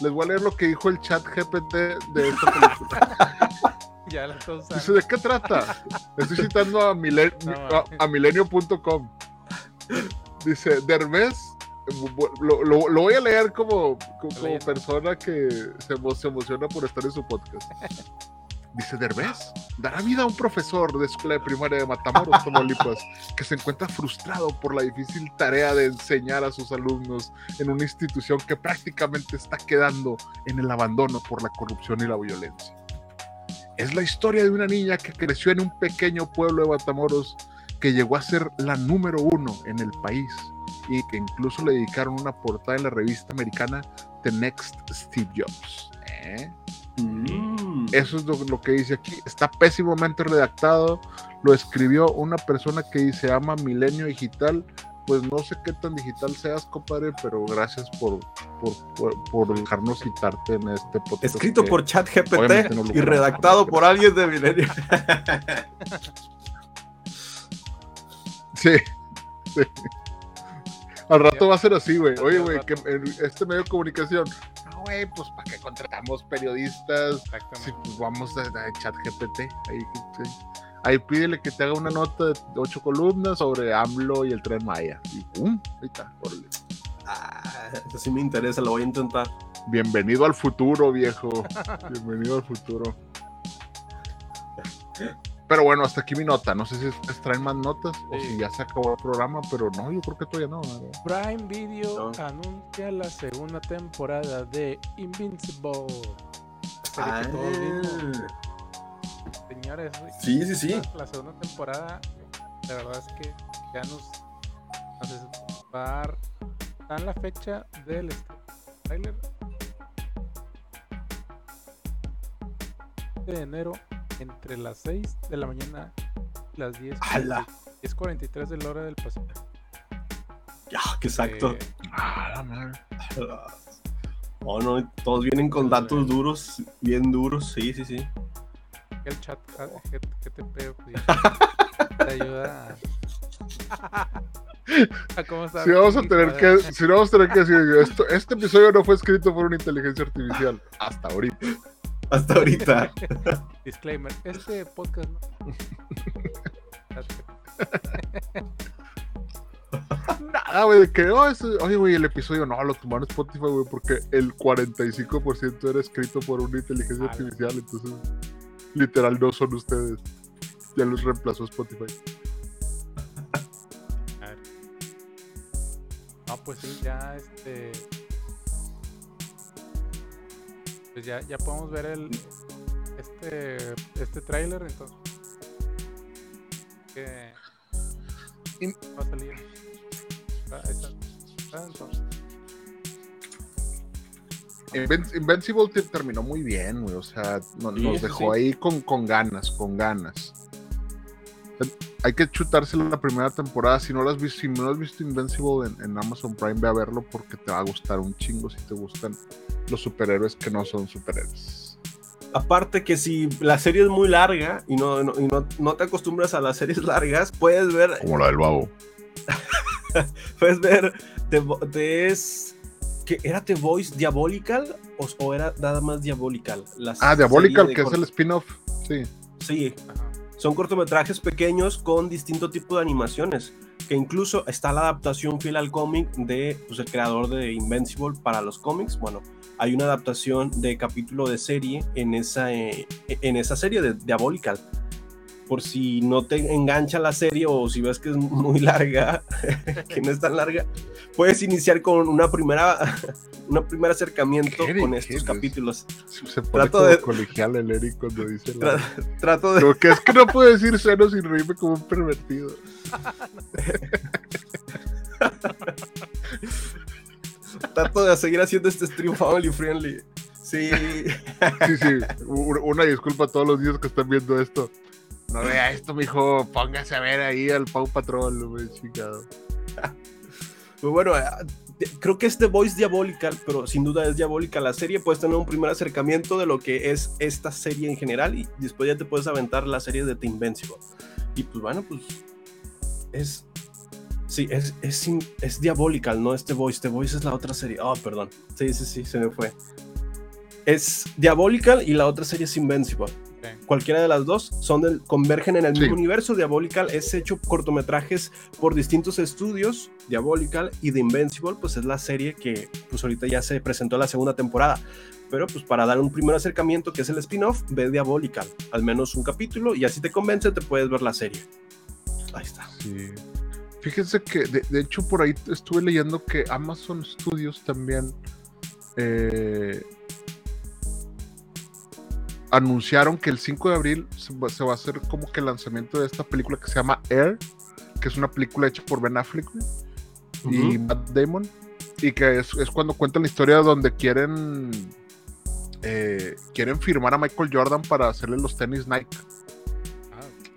les voy a leer lo que dijo el chat GPT de esta película. Ya la. Dice, ¿de qué trata? Estoy citando a, milen- No, a- mames. a milenio.com. Dice, Derbez, lo, lo- lo voy a leer como, como, como persona que se, se emociona por estar en su podcast. Dice, Derbez dará vida a un profesor de escuela de primaria de Matamoros, Tamaulipas, que se encuentra frustrado por la difícil tarea de enseñar a sus alumnos en una institución que prácticamente está quedando en el abandono por la corrupción y la violencia. Es la historia de una niña que creció en un pequeño pueblo de Matamoros que llegó a ser la número uno en el país y que incluso le dedicaron una portada en la revista americana The Next Steve Jobs. ¿Eh? Mm. Eso es lo, lo que dice aquí. Está pésimamente redactado. Lo escribió una persona que se llama Milenio Digital. Pues no sé qué tan digital seas, compadre, pero gracias por, por, por- por dejarnos citarte en este podcast. Escrito por ChatGPT no y redactado por alguien de Milenio. Sí. sí. Al rato va a ser así, güey. Oye, güey, que en este medio de comunicación. No, güey, pues para que contratamos periodistas. Exactamente. Sí, pues vamos a, a chat GPT. Ahí, sí. Ahí pídele que te haga una nota de ocho columnas sobre AMLO y el tren Maya. Y pum, ahí está. órale. Ah, eso sí me interesa, lo voy a intentar. Bienvenido al futuro, viejo. Bienvenido al futuro. Pero bueno, hasta aquí mi nota. No sé si ustedes traen más notas o si ya se acabó el programa, pero no, yo creo que todavía no. ¿verdad? Prime Video No. anuncia la segunda temporada de Invincible. Ah, que todos vimos. Señores, Sí, sí, sí. La, segunda temporada, la verdad es que ya nos, nos va a la fecha del trailer de enero entre las 6 de la mañana y las 10 ¡Hala! 10.43 de la hora del Pacífico. Ya, que exacto. Eh, Ah, la madre. Oh, no, todos vienen con datos duros, bien duros, sí, sí, sí. el chat ah, G- GTP pues, te ayuda a, a cómo está Si vamos a tener que, si no vamos a tener que decir esto, este episodio no fue escrito por una inteligencia artificial hasta ahorita. Hasta ahorita. Disclaimer, este podcast no. Nada, güey, de que, oh, ese- oye, güey, el episodio no, lo tomaron Spotify, güey, porque el 45% era escrito por una inteligencia Ah, artificial, entonces, literal, no son ustedes. Ya los reemplazó Spotify. A ver. No, pues sí, ya este. Pues ya, ya podemos ver el este este tráiler entonces. Que va a salir. Ah, ahí está. Ah, entonces. Inven- Invincible te- terminó muy bien, güey. O sea, no- Sí, nos dejó sí. ahí con, con ganas, con ganas. Hay que chutarse la primera temporada. Si no lo has visto, si no has visto Invincible en, en Amazon Prime, ve a verlo porque te va a gustar un chingo si te gustan los superhéroes que no son superhéroes. Aparte que si la serie es muy larga y no, no- y no, no te acostumbras a las series largas, puedes ver, Como la del babo. puedes ver The, Vo- The es que era The Voice Diabolical o, o era nada más Diabolical. La Ah, Diabolical, que es el spin-off. Sí. Sí, Ajá. Son cortometrajes pequeños con distinto tipo de animaciones. Que incluso está la adaptación fiel al cómic de pues, el creador de Invincible para los cómics. Bueno, hay una adaptación de capítulo de serie en esa, eh, en esa serie de Diabolical. Por si no te engancha la serie o si ves que es muy larga, que no es tan larga, puedes iniciar con una primera, una primer acercamiento ¿Qué con eres? estos capítulos. Se pone Trato como de- colegial el Eric cuando dice la... Tra- trato de, Como que es que no puedo decir cero sin reírme como un pervertido. trato de seguir haciendo este stream family friendly. Sí. Sí, sí. Una disculpa a todos los niños que están viendo esto. No vea esto, mijo. Póngase a ver ahí al Pau Patrol, güey, chingado. Pues bueno, eh, creo que es The Voice Diabolical, pero sin duda es diabólica la serie. Puedes tener un primer acercamiento de lo que es esta serie en general y después ya te puedes aventar la serie de The Invincible. Y pues bueno, pues es. Sí, es, es, in- es Diabolical, no es The Voice. The Voice es la otra serie. Oh, perdón. Sí, sí, sí, se me fue. Es Diabolical y la otra serie es Invincible. Cualquiera de las dos son del- convergen en el Sí. mismo universo. Diabolical es hecho cortometrajes por distintos estudios. Diabolical y The Invincible, pues es la serie que pues ahorita ya se presentó la segunda temporada. Pero pues para dar un primer acercamiento, que es el spin-off, ve Diabolical. Al menos un capítulo y así te convence, te puedes ver la serie. Ahí está. Sí. Fíjense que, de, de hecho, por ahí estuve leyendo que Amazon Studios también eh, anunciaron que el 5 de abril se va, se va a hacer como que el lanzamiento de esta película que se llama Air, que es una película hecha por Ben Affleck y. Matt Damon, y que es, es cuando cuentan la historia donde quieren eh, quieren firmar a Michael Jordan para hacerle los tenis Nike.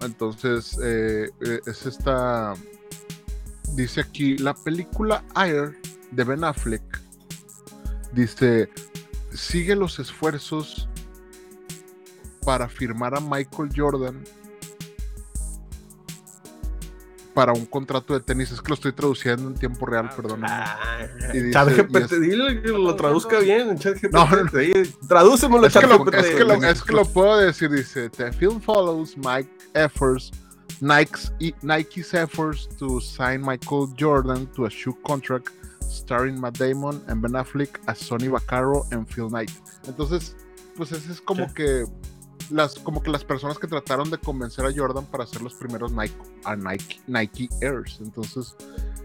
Entonces, eh, eh, es esta. Dice aquí, la película Air de Ben Affleck. Dice, sigue los esfuerzos para firmar a Michael Jordan para un contrato de tenis. Es que lo estoy traduciendo en tiempo real, Ah, perdón. Ah, Y dice- ChatGPT, y es- dile que lo traduzca bien. ChatGPT, No, no, no. tradúcemelo, Es que, lo, ChatGPT. es, que lo, es que lo puedo decir, dice, the film follows Mike efforts, Nike's, e- Nike's efforts to sign Michael Jordan to a shoe contract starring Matt Damon and Ben Affleck as Sonny Vaccaro and Phil Knight. Entonces, pues ese es como que las como que las personas que trataron de convencer a Jordan para hacer los primeros Nike a Nike Nike Airs. Entonces,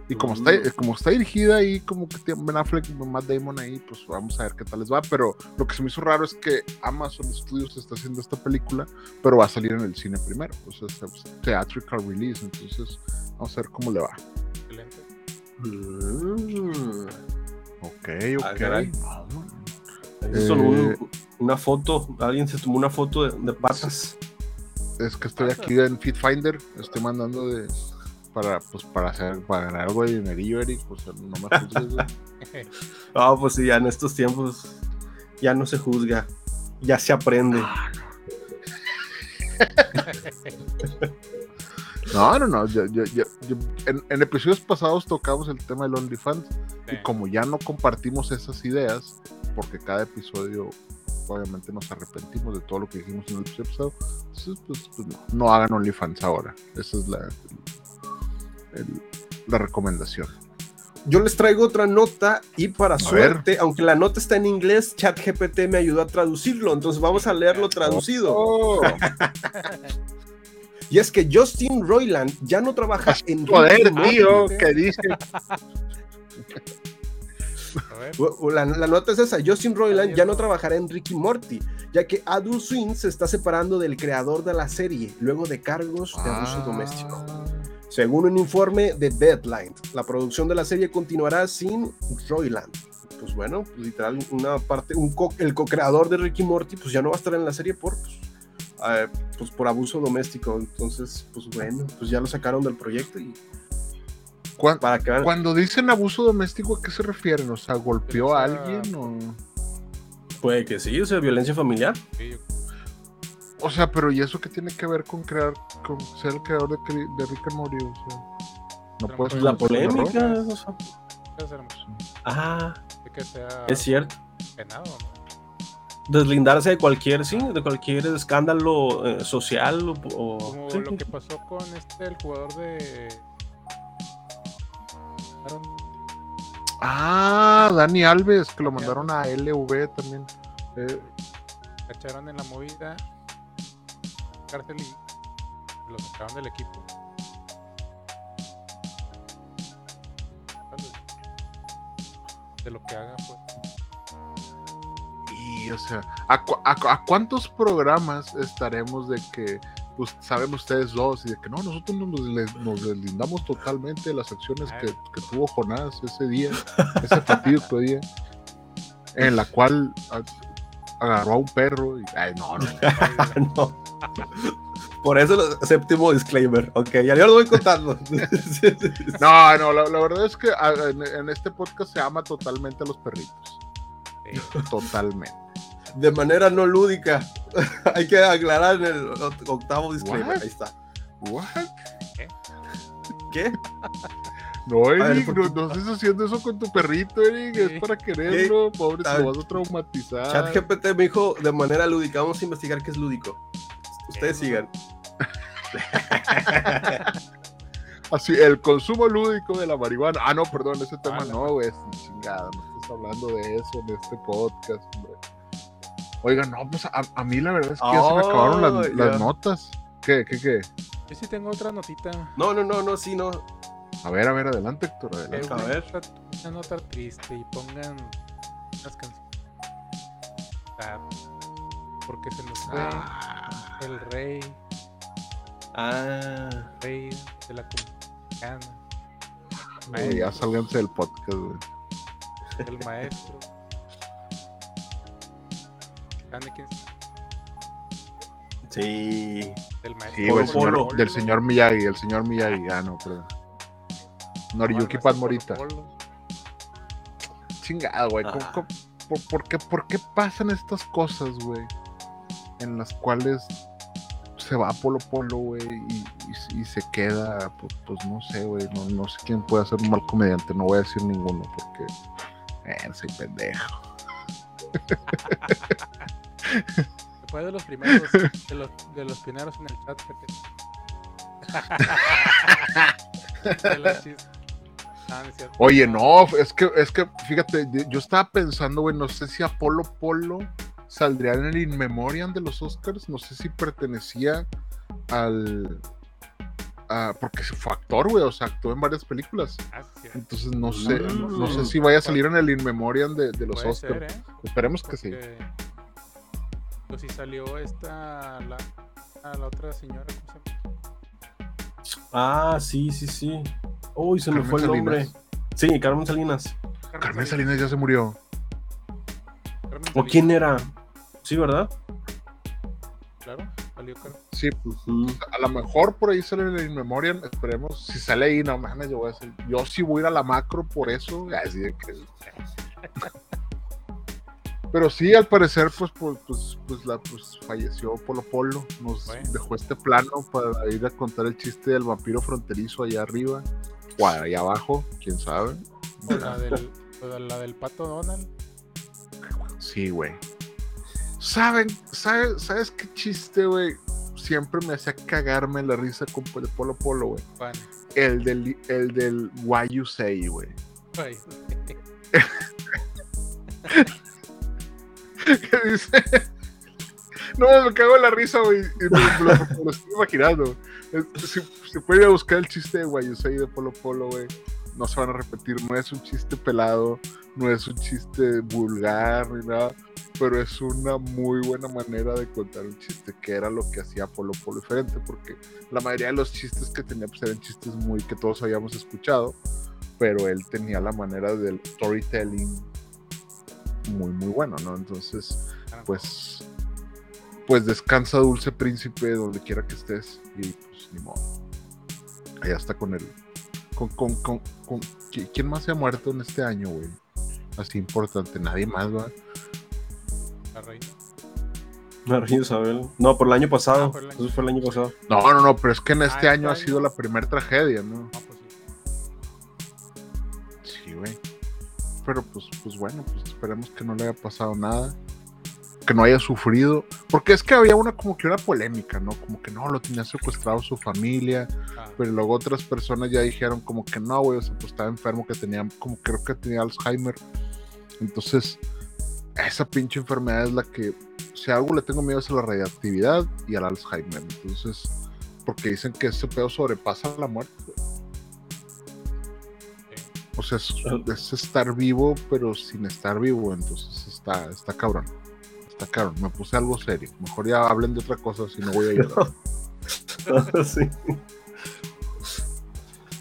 y como está Mm. como está dirigida ahí como que tiene Ben Affleck y Matt Damon ahí, pues vamos a ver qué tal les va, pero lo que se me hizo raro es que Amazon Studios está haciendo esta película, pero va a salir en el cine primero, o sea, es theatrical release, entonces vamos a ver cómo le va. excelente. Mm. Ok, ok. un- Eh, una foto, alguien se tomó una foto de, de patas. Es que estoy aquí en FitFinder, estoy mandando de para pues para hacer para ganar algo de dinerillo, Eric, pues no me juzgues. Ah, pues sí, ya en estos tiempos ya no se juzga, ya se aprende. No, no, no. yo- yo- yo- yo- en, en episodios pasados tocamos el tema del OnlyFans Sí. y como ya no compartimos esas ideas, porque cada episodio obviamente nos arrepentimos de todo lo que dijimos en el episodio entonces pues, pues, no, no hagan OnlyFans ahora. Esa es la, el- la recomendación. Yo les traigo otra nota y para suerte, aunque la nota está en inglés, ChatGPT me ayudó a traducirlo, entonces vamos a leerlo traducido. Oh, Y es que Justin Roiland ya no trabaja en joder, tío, ¿qué dice? Ver, La, la nota es esa. Justin Roiland ya no trabajará en Ricky Morty, ya que Adult Swim se está separando del creador de la serie luego de cargos de abuso Ah. doméstico. Según un informe de Deadline, la producción de la serie continuará sin Roiland. Pues bueno, pues literal, una parte, un co- el co-creador de Ricky Morty, pues ya no va a estar en la serie por, pues, eh, pues por abuso doméstico. Entonces, pues bueno, pues ya lo sacaron del proyecto y ¿Cuán- para que vean- Cuando dicen abuso doméstico, ¿a qué se refieren? O sea, ¿golpeó a O sea, alguien? O... puede que sí, o sea, violencia familiar. o sea, pero ¿y eso qué tiene que ver con crear, con ser el creador de, de Rick and Morty? O sea, no Pero puedes La polémica. o sea, ah, De que sea es cierto. penado, ¿no? deslindarse de cualquier, sí, de cualquier escándalo eh, social o, o- Como sí, lo sí. que pasó con este, el jugador de. Ah, Dani Alves, que lo mandaron a LV también. Eh, cacharon en la movida, cárcel y lo sacaron del equipo. De lo que haga, pues. y, o sea, ¿a, cu- a cu- a cuántos programas estaremos de que, pues, saben ustedes dos, y de que no, nosotros nos, deslindamos totalmente de las acciones que, que tuvo Jonás ese día, ese fatídico día, en la cual a- agarró a un perro y, ay, no, no, no. no. Por eso el séptimo disclaimer. Ok, ya lo voy contando. No, no, la, la verdad es que en este podcast se ama totalmente a los perritos. Sí. Totalmente. De manera no lúdica. Hay que aclarar en el oct- octavo disclaimer. What? Ahí está. What? ¿Qué? No, ver, Eric, ¿por no, no estés haciendo eso con tu perrito, Eric. Sí. Es para quererlo, pobre, A te lo ver. vas a traumatizar. Chat GPT me dijo de manera lúdica. Vamos a investigar qué es lúdico. Ustedes Eh, sigan. Así, el consumo lúdico de la marihuana. Ah, no, perdón, ese tema Ah, no, güey. Chingada, no estás hablando de eso en este podcast, hombre. Oigan, no, pues a, a mí la verdad es que ya se me acabaron las, Oh, las notas. ¿Qué, qué, qué? Yo sí tengo otra notita. No, no, no, no, sí, no. A ver, a ver, adelante, Héctor, adelante. Eh, A una ver. nota- Una nota triste y pongan unas canciones. Porque se nos fue Ah, el rey, Ah. rey de la comunidad, ya sálganse del podcast, güey. el maestro. ¿Saben de quién es? Sí. Del maestro. Sí, güey, el señor- Polo. del señor Miyagi, el señor Miyagi. Ah, no, perdón. Noriyuki Pan Morita. Chingado, güey. ¿cómo- Ah. por, por qué, ¿Por qué pasan estas cosas, güey? En las cuales se va Polo Polo, güey, y, y- y se queda, pues, pues, no sé, güey. No, no sé quién puede ser un mal comediante. No voy a decir ninguno porque eh, soy pendejo. Fue de los primeros, de los, de los primeros en el chat. Ah, no es cierto. Oye, no, es que, es que, fíjate, yo- estaba pensando, güey, no sé si Apolo Polo saldría en el In Memoriam de los Oscars, no sé si pertenecía al... a- porque fue actor, güey, o sea, actuó en varias películas. Ah. Entonces no sé, Mm. no sé si vaya a salir en el In Memoriam de, de los Oscars. ser, ¿eh? Esperemos que sí. Porque, Pues si salió esta, la, a la otra señora, ¿cómo se llama? Ah, sí, sí, sí. Uy, se me fue el nombre. Sí, Carmen Salinas. Carmen Salinas ya se murió. Carmen ¿O quién era? Sí, ¿verdad? Claro, salió Carmen. Sí, a lo mejor por ahí sale en el In Memoriam, esperemos. Si sale ahí, no mames, yo voy a hacer. Yo sí voy a ir a la macro por eso. Así de que. Pero sí, al parecer, pues, pues, pues, pues, la, pues falleció Polo Polo. Nos Bueno. dejó este plano para ir a contar el chiste del vampiro fronterizo allá arriba. O allá abajo, quién sabe. O la del, o la del pato Donald. Sí, güey. ¿Saben? ¿Sabes, ¿Sabes qué chiste, güey? Siempre me hacía cagarme la risa con el Polo Polo, güey. Juan. El del, el del Why You Say, güey. Que dice. No, me cago en la risa, güey. lo, me lo estoy imaginando. Si, si pueden ir a buscar el chiste de Guayusei de Polo Polo, güey. no se van a repetir, no es un chiste pelado, no es un chiste vulgar ni nada, pero es una muy buena manera de contar un chiste, que era lo que hacía Polo Polo diferente, porque la mayoría de los chistes que tenía pues eran chistes muy que todos habíamos escuchado, pero él tenía la manera del storytelling muy muy bueno, ¿no? Entonces, pues pues descansa dulce príncipe donde quiera que estés y pues ni modo. Allá está con él. Con, con, con, con- ¿qui- ¿Quién más se ha muerto en este año, güey? Así importante, nadie más, ¿va? La reina. La reina Isabel. No, por el año pasado. Ah, por el año. Eso fue el año pasado. No, no, no, pero es que en este Ah, año ha este sido año. la primera tragedia, ¿no? No, Pero pues, pues bueno, pues esperemos que no le haya pasado nada. Que no haya sufrido. Porque es que había una como que una polémica, ¿no? Como que no, lo tenía secuestrado su familia. Ah, Pero luego otras personas ya dijeron como que no, güey, o sea, pues estaba enfermo, que tenía, como creo que tenía Alzheimer. Entonces, esa pinche enfermedad es la que, si a algo le tengo miedo es a la radiactividad y al Alzheimer. Entonces, porque dicen que ese pedo sobrepasa la muerte. O sea, es, es estar vivo, pero sin estar vivo. Entonces, está, está cabrón. Está cabrón. Me puse algo serio. Mejor ya hablen de otra cosa, si no voy a llorar. sí.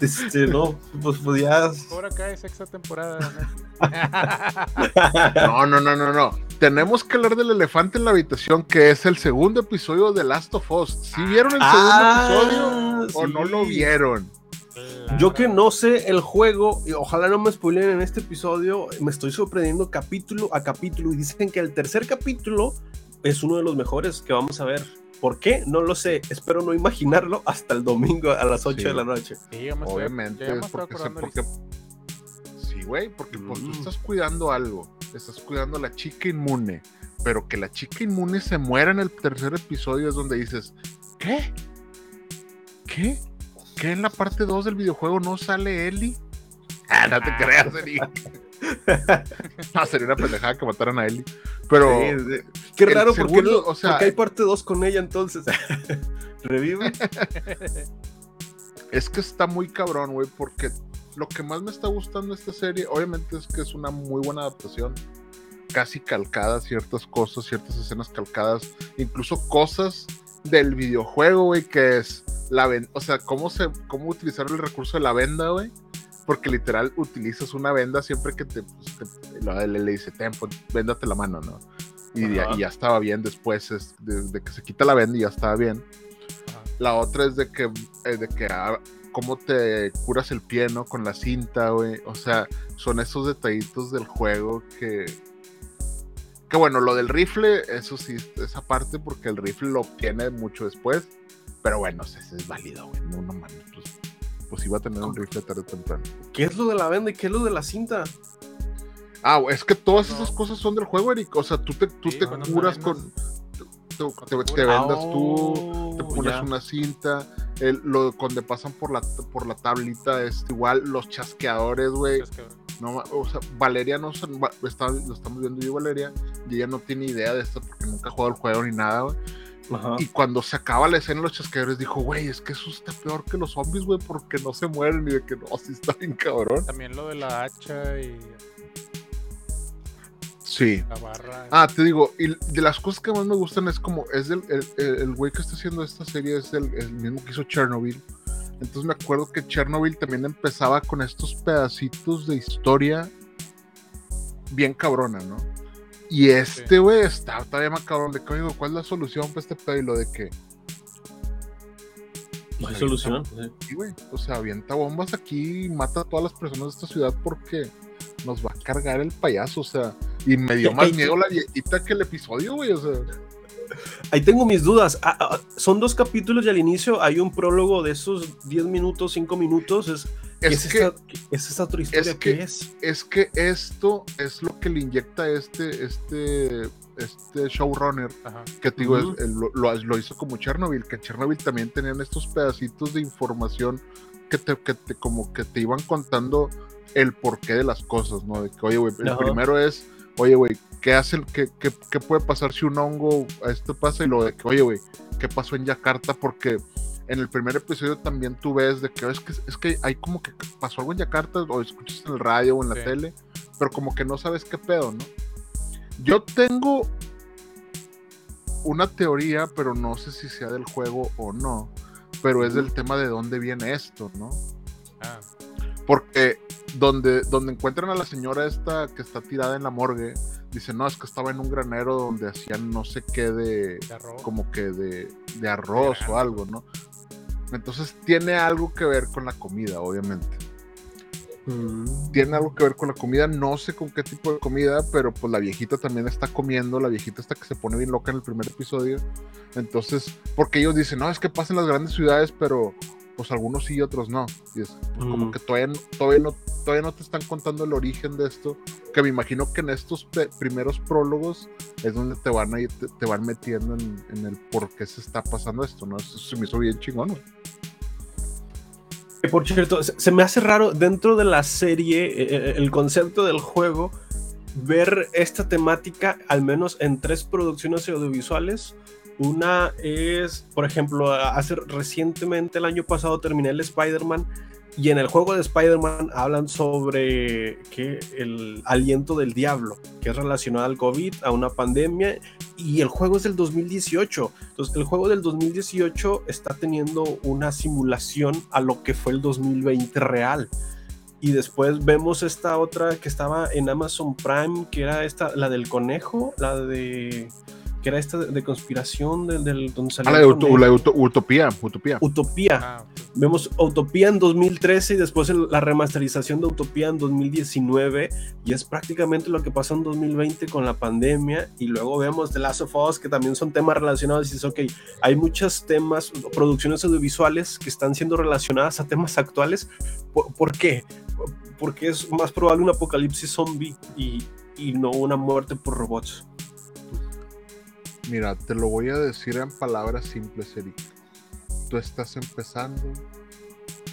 Este, no, pues, ya. Cobra Kai, sexta temporada. ¿no? No, no, no, no, no. Tenemos que hablar del elefante en la habitación, que es el segundo episodio de Last of Us. ¿Sí vieron el segundo Ah, episodio o no lo vieron? Yo que no sé el juego, y ojalá no me spoilen en este episodio, me estoy sorprendiendo capítulo a capítulo y dicen que el tercer capítulo es uno de los mejores que vamos a ver. ¿Por qué? No lo sé. Espero no imaginarlo hasta el domingo a las 8 Sí. de la noche. Sí, yo me estoy- Obviamente, ya me es estoy porque. Sí, güey, porque pues, tú Mm. estás cuidando algo. Estás cuidando a la chica inmune. Pero que la chica inmune se muera en el tercer episodio es donde dices, ¿qué? ¿Qué? ¿Qué en la parte 2 del videojuego no sale Ellie? Ah, no te creas, Eli. no, sería una pendejada que mataran a Ellie. Pero Sí, sí. Qué raro, porque, o sea- porque hay parte 2 con ella entonces. Revive. es que está muy cabrón, güey, porque lo que más me está gustando de esta serie, obviamente es que es una muy buena adaptación. Casi calcada ciertas cosas, ciertas escenas calcadas, incluso cosas del videojuego, güey, que es la venda, o sea, cómo se, cómo utilizar el recurso de la venda, güey. Porque literal utilizas una venda siempre que te, pues, te- lo- le, le dice, tempo, véndate la mano, ¿no? Y ya, y ya estaba bien después, es, de, de que se quita la venda y ya estaba bien. Ajá. La otra es de que, eh, de que ah, cómo te curas el pie, ¿no? Con la cinta, güey. O sea, son esos detallitos del juego que... Que bueno, lo del rifle, eso sí, esa parte, porque el rifle lo obtiene mucho después. Pero bueno, ese es válido, güey. No, no mames, pues, pues iba a tener un rifle tarde o temprano. ¿Qué es lo de la venda y qué es lo de la cinta? Ah, es que todas No. esas cosas son del juego, Eric. O sea, tú te, tú Sí, te curas con... Te, te- te te curas. vendas tú, te Oh, pones ya. una cinta, el, lo cuando pasan por la por la tablita es igual, los chasqueadores, güey. Que- No, o sea, Valeria no está- lo estamos viendo yo y Valeria, y ella no tiene idea de esto porque nunca ha jugado el juego ni nada, güey. Ajá. Y cuando se acaba la escena los chasqueadores dijo, güey, es que eso está peor que los zombies, güey, porque no se mueren y de que no, sí está bien cabrón. También lo de la hacha y Sí. la barra. Ah, te digo, y de las cosas que más me gustan es como, es el, el, el- el güey que está haciendo esta serie, es el, el mismo que hizo Chernobyl. Entonces me acuerdo que Chernobyl también empezaba con estos pedacitos de historia bien cabrona, ¿no? Y este, güey, está todavía más cabrón de que, oigo, ¿cuál es la solución para este pedo? Y lo de que, No hay solución. sí, güey, o sea, avienta bombas aquí y mata a todas las personas de esta ciudad porque nos va a cargar el payaso, o sea, y me dio más miedo la viejita que el episodio, güey, o sea. Ahí tengo mis dudas. Ah, ah, son dos capítulos y al inicio hay un prólogo de esos 10 minutos, 5 minutos. Es, ¿qué Es es, que, esta, es esta otra historia? es que- ¿Qué es? es que esto es lo que le inyecta este, este, este showrunner, Ajá. que te digo, es- Ujú. el- lo, lo- lo hizo como Chernobyl, que en Chernobyl también tenían estos pedacitos de información que te, que te como que te iban contando el porqué de las cosas, ¿no? De que, oye, güey, el Ajá. primero es, oye, güey, ¿qué hacen? Qué, qué, qué puede pasar si un hongo a esto pasa? Y lo de que, oye, güey, ¿qué pasó en Yakarta? Porque en el primer episodio también tú ves de que es que, es que hay como que pasó algo en Yakarta o escuchas en el radio o en la Sí. tele, pero como que no sabes qué pedo, ¿no? Yo tengo una teoría, pero no sé si sea del juego o no, pero es del tema de dónde viene esto, ¿no? Ah, Porque donde, donde encuentran a la señora esta que está tirada en la morgue, dice, no, es que estaba en un granero donde hacían no sé qué de, de arroz. como que de, de arroz o algo, ¿no? Entonces tiene algo que ver con la comida, obviamente. Mm. Tiene algo que ver con la comida, no sé con qué tipo de comida, pero pues la viejita también está comiendo, la viejita está que se pone bien loca en el primer episodio. Entonces, porque ellos dicen, no, es que pasa en las grandes ciudades, pero pues algunos sí y otros no. Y es pues, como que todavía, no- todavía, no, todavía no te están contando el origen de esto, que me imagino que en estos primeros prólogos es donde te van a te, te van metiendo en, en el por qué se está pasando esto, ¿no? Eso se me hizo bien chingón, Por cierto, se, se me hace raro dentro de la serie, eh, eh, el concepto del juego, ver esta temática al menos en tres producciones audiovisuales. Una es, por ejemplo, hace recientemente, el año pasado, terminé el Spider-Man y en el juego de Spider-Man hablan sobre que el aliento del diablo, que es relacionado al COVID, a una pandemia, y el juego es del 2018. Entonces, el juego del 2018 está teniendo una simulación a lo que fue el 2020 real. Y después vemos esta otra que estaba en Amazon Prime, que era esta, la del conejo, la de. Que era esta de, de conspiración, del, del donde Ah, salió la conejo. la Utopía, Utopía. Utopía. Ah. Vemos Utopía en 2013 y después el- la remasterización de Utopía en 2019 y es prácticamente lo que pasó en 2020 con la pandemia y luego vemos The Last of Us que también son temas relacionados y dices, ok, hay muchos temas, producciones audiovisuales que están siendo relacionadas a temas actuales. ¿Por, por qué? Porque es más probable un apocalipsis zombie y, y no una muerte por robots. Mira, te lo voy a decir en palabras simples, Eric. Tú estás empezando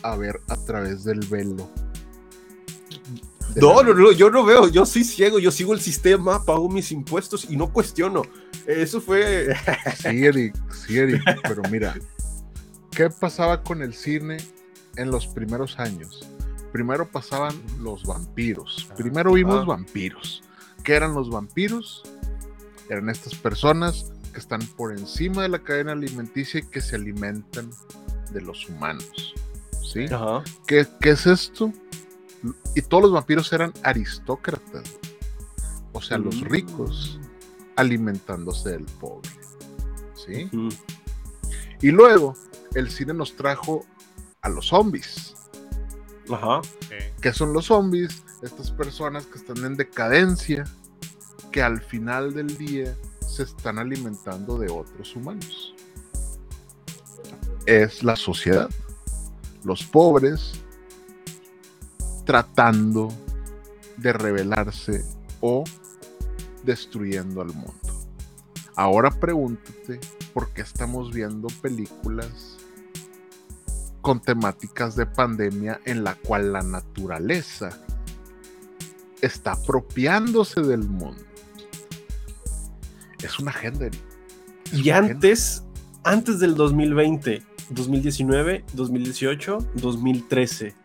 a ver a través del velo. de No, no, no, yo no veo, yo soy ciego, yo sigo el sistema, pago mis impuestos y no cuestiono. Eso fue... Sí, Eric, sí, Eric, pero mira, ¿qué pasaba con el cine en los primeros años? Primero pasaban los vampiros. Primero vimos Ah. vampiros. ¿Qué eran los vampiros? Eran estas personas que están por encima de la cadena alimenticia y que se alimentan de los humanos. ¿Sí? Ajá. ¿Qué, qué es esto? Y todos los vampiros eran aristócratas. O sea, los Mm. ricos alimentándose del pobre. ¿Sí? Mm. Y luego el cine nos trajo a los zombies. Ajá. ¿Qué son los zombies? Estas personas que están en decadencia, que al final del día se están alimentando de otros humanos. Es la sociedad. Los pobres tratando de rebelarse o destruyendo al mundo. Ahora pregúntate por qué estamos viendo películas con temáticas de pandemia en la cual la naturaleza está apropiándose del mundo. Es una agenda. Es Y una agenda. antes, antes del 2020, 2019, 2018, 2013.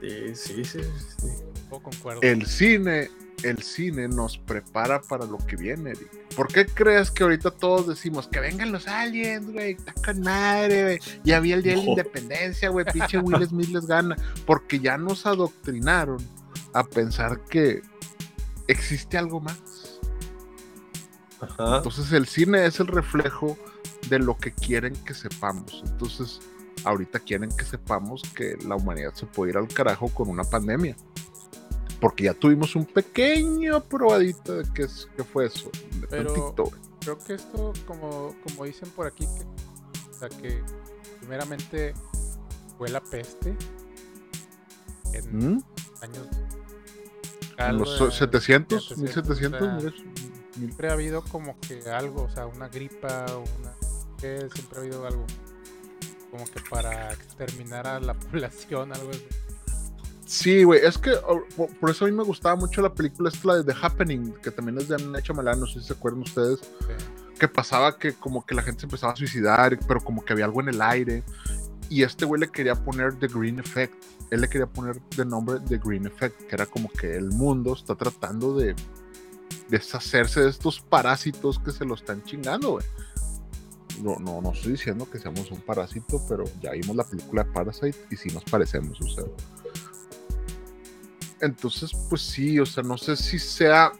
Sí, sí, sí. sí. Poco concuerdo. El cine, el cine nos prepara para lo que viene, Eric. ¿Por qué crees que ahorita todos decimos que vengan los aliens, güey? Está con madre, güey. Ya había el día de la independencia, güey. Pinche Will Smith les gana. Porque ya nos adoctrinaron a pensar que existe algo más. Ajá. Entonces el cine es el reflejo de lo que quieren que sepamos. Entonces, ahorita quieren que sepamos que la humanidad se puede ir al carajo con una pandemia. Porque ya tuvimos un pequeño probadito de qué, es, qué fue eso. de Pero- tantito. Creo que esto, como, como dicen por aquí, que, o sea, que primeramente fue la peste en ¿Mm? años. En los de- 700, 700, 1700, o sea, mira, mil- siempre ha habido como que algo, o sea, una gripa o una... que siempre ha habido algo como que para exterminar a la población, algo así. Sí, güey, es que oh, por, por eso a mí me gustaba mucho la película esta, la de The Happening, que también es de Nacho Malán, no sé si se acuerdan ustedes, Sí. que pasaba que como que la gente se empezaba a suicidar, pero como que había algo en el aire. Y este güey le quería poner The Green Effect. Él le quería poner de nombre The Green Effect, que era como que el mundo está tratando de deshacerse de estos parásitos que se lo están chingando, güey. No, no, no estoy diciendo que seamos un parásito, pero ya vimos la película de Parasite y sí nos parecemos, o sea. Entonces, pues sí, o sea, no sé si sea.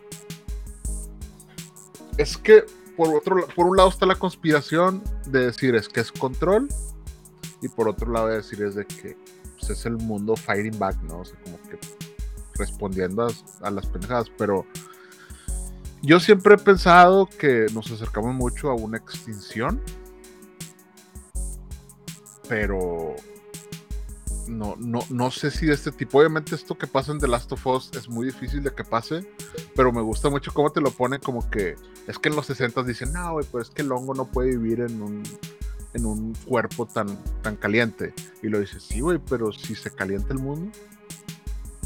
Es que por otro por un lado está la conspiración de decir es que es control, y por otro lado de decir es de que pues, es el mundo fighting back, ¿no? O sea, como que respondiendo a, a las pendejadas, pero yo siempre he pensado que nos acercamos mucho a una extinción, pero no, no, no sé si de este tipo. Obviamente esto que pasa en The Last of Us es muy difícil de que pase, pero me gusta mucho cómo te lo pone como que es que en los 60 dicen, no, güey, pues es que el hongo no puede vivir en un, en un cuerpo tan, tan caliente. Y lo dices, sí, güey, pero si se calienta el mundo.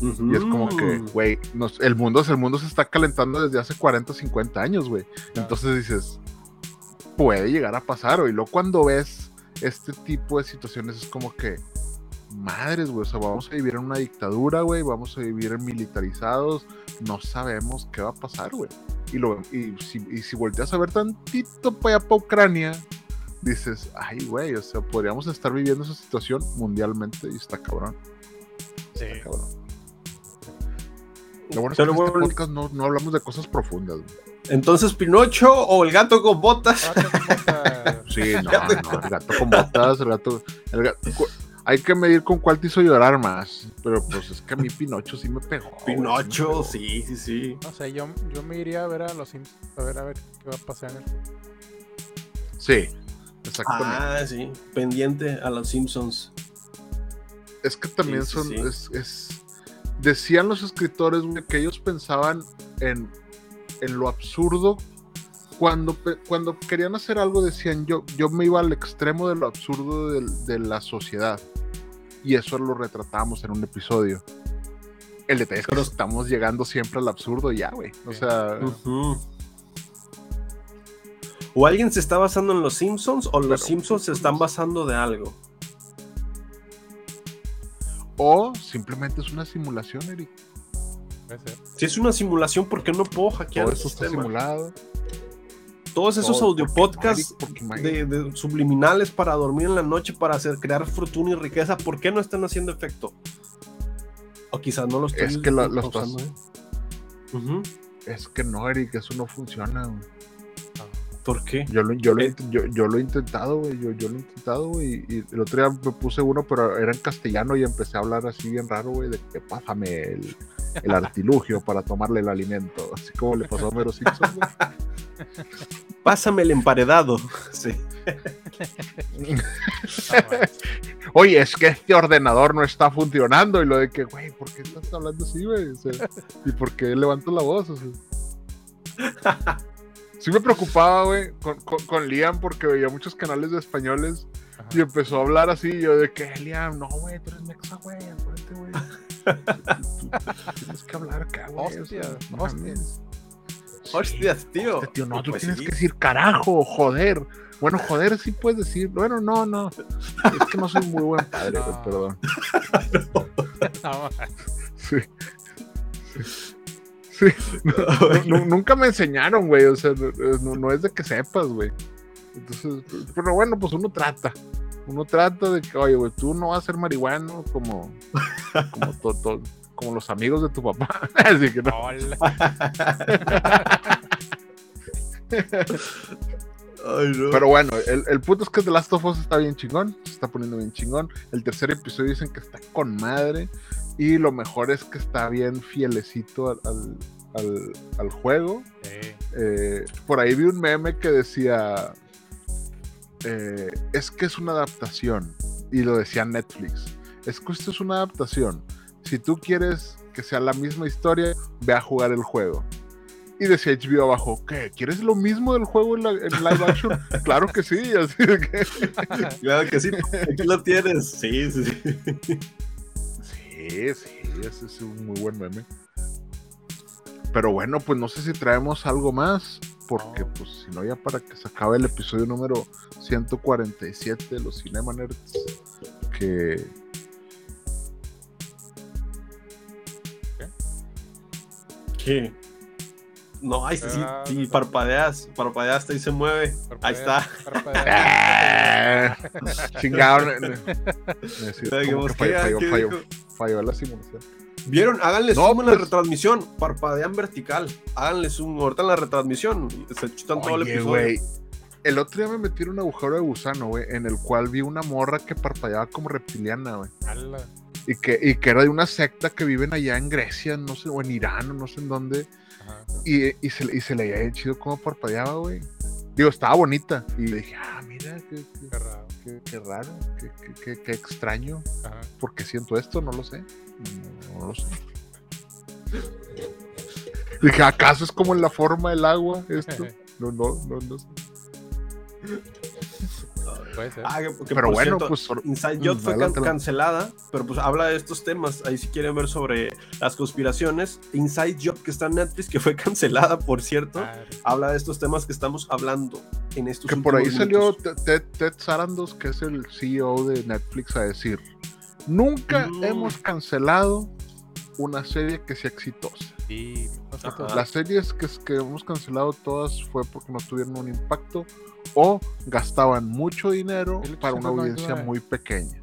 Y es como que, güey, el mundo, el mundo se está calentando desde hace 40, 50 años, güey. Entonces dices, puede llegar a pasar, güey. Luego cuando ves este tipo de situaciones es como que, madres, güey, o sea, vamos a vivir en una dictadura, güey, vamos a vivir militarizados, no sabemos qué va a pasar, güey. Y, lo, y, si, y si volteas a ver tantito para allá para Ucrania, dices, ay, güey, o sea, podríamos estar viviendo esa situación mundialmente y está cabrón. Sí. Está cabrón. Lo bueno es que en este podcast no, no, hablamos de cosas profundas. Güey. Entonces, Pinocho o el gato con botas. sí, no, no, el gato con botas, el gato, el gato. Hay que medir con cuál te hizo llorar más. Pero pues es que a mí Pinocho sí me pegó. Pinocho, me pegó. sí, sí, sí. No sé, yo, yo me iría a ver a los a ver a ver qué va a pasar en el Sí, exactamente. Ah, sí, pendiente a los Simpsons. Es que también sí, son, sí, sí. Es, es, decían los escritores güey, que ellos pensaban en, en lo absurdo. Cuando, cuando, querían hacer algo decían yo, yo me iba al extremo de lo absurdo de, de la sociedad. Y eso lo retratamos en un episodio. El detalle es que Pero, estamos llegando siempre al absurdo ya, güey. O sea... Uh -huh. O alguien se está basando en los Simpsons o los Pero, Simpsons se están basando de algo. O simplemente es una simulación, Eric. Si es una simulación, ¿por qué no puedo hackear Todo eso está simulado. Todos esos Todo, audio podcasts de, de, subliminales para dormir en la noche, para hacer, crear fortuna y riqueza, ¿por qué no están haciendo efecto? O quizás no los Es que lo, lo estás... ¿eh? uh -huh. Es que no, Eric, eso no funciona. Güey. ¿Por qué? Yo lo, yo lo, yo, yo lo he intentado, güey. Yo, yo, lo he intentado, güey. Y el otro día me puse uno, pero era en castellano y empecé a hablar así bien raro, güey, de que pásame el, el artilugio para tomarle el alimento. Así como le pasó a Mero Simpson, güey. Pásame el emparedado. Sí. Oye, es que este ordenador no está funcionando. Y lo de que, güey, ¿por qué estás hablando así, güey? O sea, ¿Y por qué levanto la voz? O sea. Sí me preocupaba, güey, con, con, con, Liam porque veía muchos canales de españoles Ajá. y empezó a hablar así, yo de que, Liam, no, güey, tú eres mexa, güey, acuérdate, güey. tienes que hablar acá, güey. Hostias, o sea, hostias. Sí, hostias, tío. Hostia, tío. No, tú pues tienes sí. que decir carajo, joder. Bueno, joder, sí puedes decir. Bueno, no, no. Es que no soy muy buen padre, no. perdón. no. Sí. sí. Sí. No, no, nunca me enseñaron, güey. O sea, no, no, es de que sepas, güey. Entonces, pero bueno, pues uno trata. Uno trata de que, oye, güey, tú no vas a ser marihuano como, como, to, to, como los amigos de tu papá. Así que no. Ay, no. Pero bueno, el, el, punto es que The Last of Us está bien chingón. Se está poniendo bien chingón. El tercer episodio dicen que está con madre. Y lo mejor es que está bien fielecito al, al, al, al juego. Sí. Eh, por ahí vi un meme que decía: eh, Es que es una adaptación. Y lo decía Netflix: Es que esto es una adaptación. Si tú quieres que sea la misma historia, ve a jugar el juego. Y decía HBO abajo, ¿qué? ¿Quieres lo mismo del juego en, la, en live action? claro que sí, así que... claro que sí, aquí lo tienes. Sí, sí, sí. Sí, sí, ese es un muy buen meme. Pero bueno, pues no sé si traemos algo más. porque pues si no ya para que se acabe el episodio número 147 de los Cinema Nerds, que ¿Qué? No, ahí sí, Ah, sí, parpadeas, parpadeaste y se mueve. Ahí está. Parpadea. Eh, chingado. ne- ne- necesito- Ay, como ¿qué que falló, falló, ¿Qué falló, la simulación. ¿Vieron? Háganle No, zoom en la pues- retransmisión. Parpadean vertical. Háganle zoom ahorita en la retransmisión. y Se chutan todo el episodio. güey. El otro día me metí en un agujero de gusano, güey, en el cual vi una morra que parpadeaba como reptiliana, güey. Y que, y que era de una secta que viven allá en Grecia, no sé, o en Irán, o no sé en dónde. Y, y, se, y se le veía bien chido cómo parpadeaba, güey. Digo, estaba bonita. Y le dije, ah, mira, qué, qué- Qué raro. qué- qué raro, qué, qué- qué- qué extraño. Ajá. ¿Por qué siento esto? No lo sé. No, no lo sé. Dije, ¿acaso es como en la forma del agua esto? No, no, no, no sé. Puede ser. Ah, que- que Pero bueno, cierto, pues. Inside Mm, Job fue can- cancelada, pero pues habla de estos temas. Ahí si quieren ver sobre las conspiraciones. Inside Job que está en Netflix, que fue cancelada, por cierto, habla de estos temas que estamos hablando en estos Que por ahí salió. Ted, Ted- Ted Sarandos, que es el CEO de Netflix, a decir: Nunca Mm. hemos cancelado una serie que sea exitosa. Sí, Ajá. Las series que, que hemos cancelado todas fue porque no tuvieron un impacto o gastaban mucho dinero para una audiencia ayuda. muy pequeña.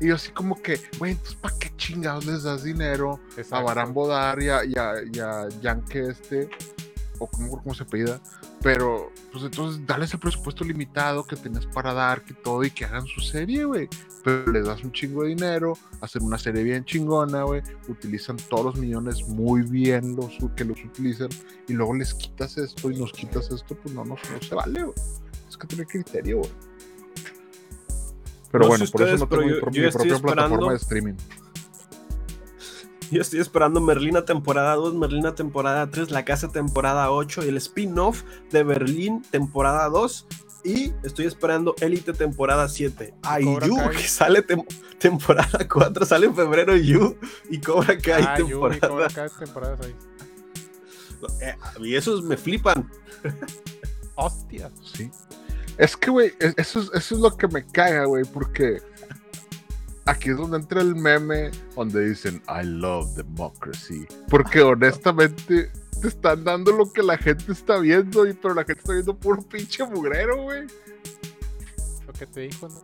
Y yo así como que, güey, entonces ¿para qué chingados les das dinero a Exacto. Barán Bodar y a, y a, y a Yankee este, o como, cómo se pedida, pero pues entonces dales el presupuesto limitado que tenías para dar, que todo, y que hagan su serie, güey. Pero les das un chingo de dinero, hacen una serie bien chingona, güey, utilizan todos los millones muy bien los que los utilizan, y luego les quitas esto y nos quitas esto, pues no, no, no se vale, güey. Es que tiene criterio, güey. Pero No sé bueno, por eso ustedes, no tengo mi, yo- pro- yo mi propia esperando- plataforma de streaming. Yo estoy esperando Merlina temporada 2, Merlina temporada 3, La Casa temporada 8, el spin-off de Berlín temporada 2 y estoy esperando Elite temporada 7. Ah, y Cobra You, Kai. que sale tem- temporada 4, sale en febrero You y Cobra Kai Ah, temporada. Cobra Kai, temporadas ahí. Eh, y esos me flipan. Hostia. Sí. Es que, güey, es- eso es, eso es lo que me caga, güey, porque aquí es donde entra el meme donde dicen, I love democracy. Porque honestamente te están dando lo que la gente está viendo, y, pero la gente está viendo puro pinche mugrero, güey. Lo que te dijo, ¿no?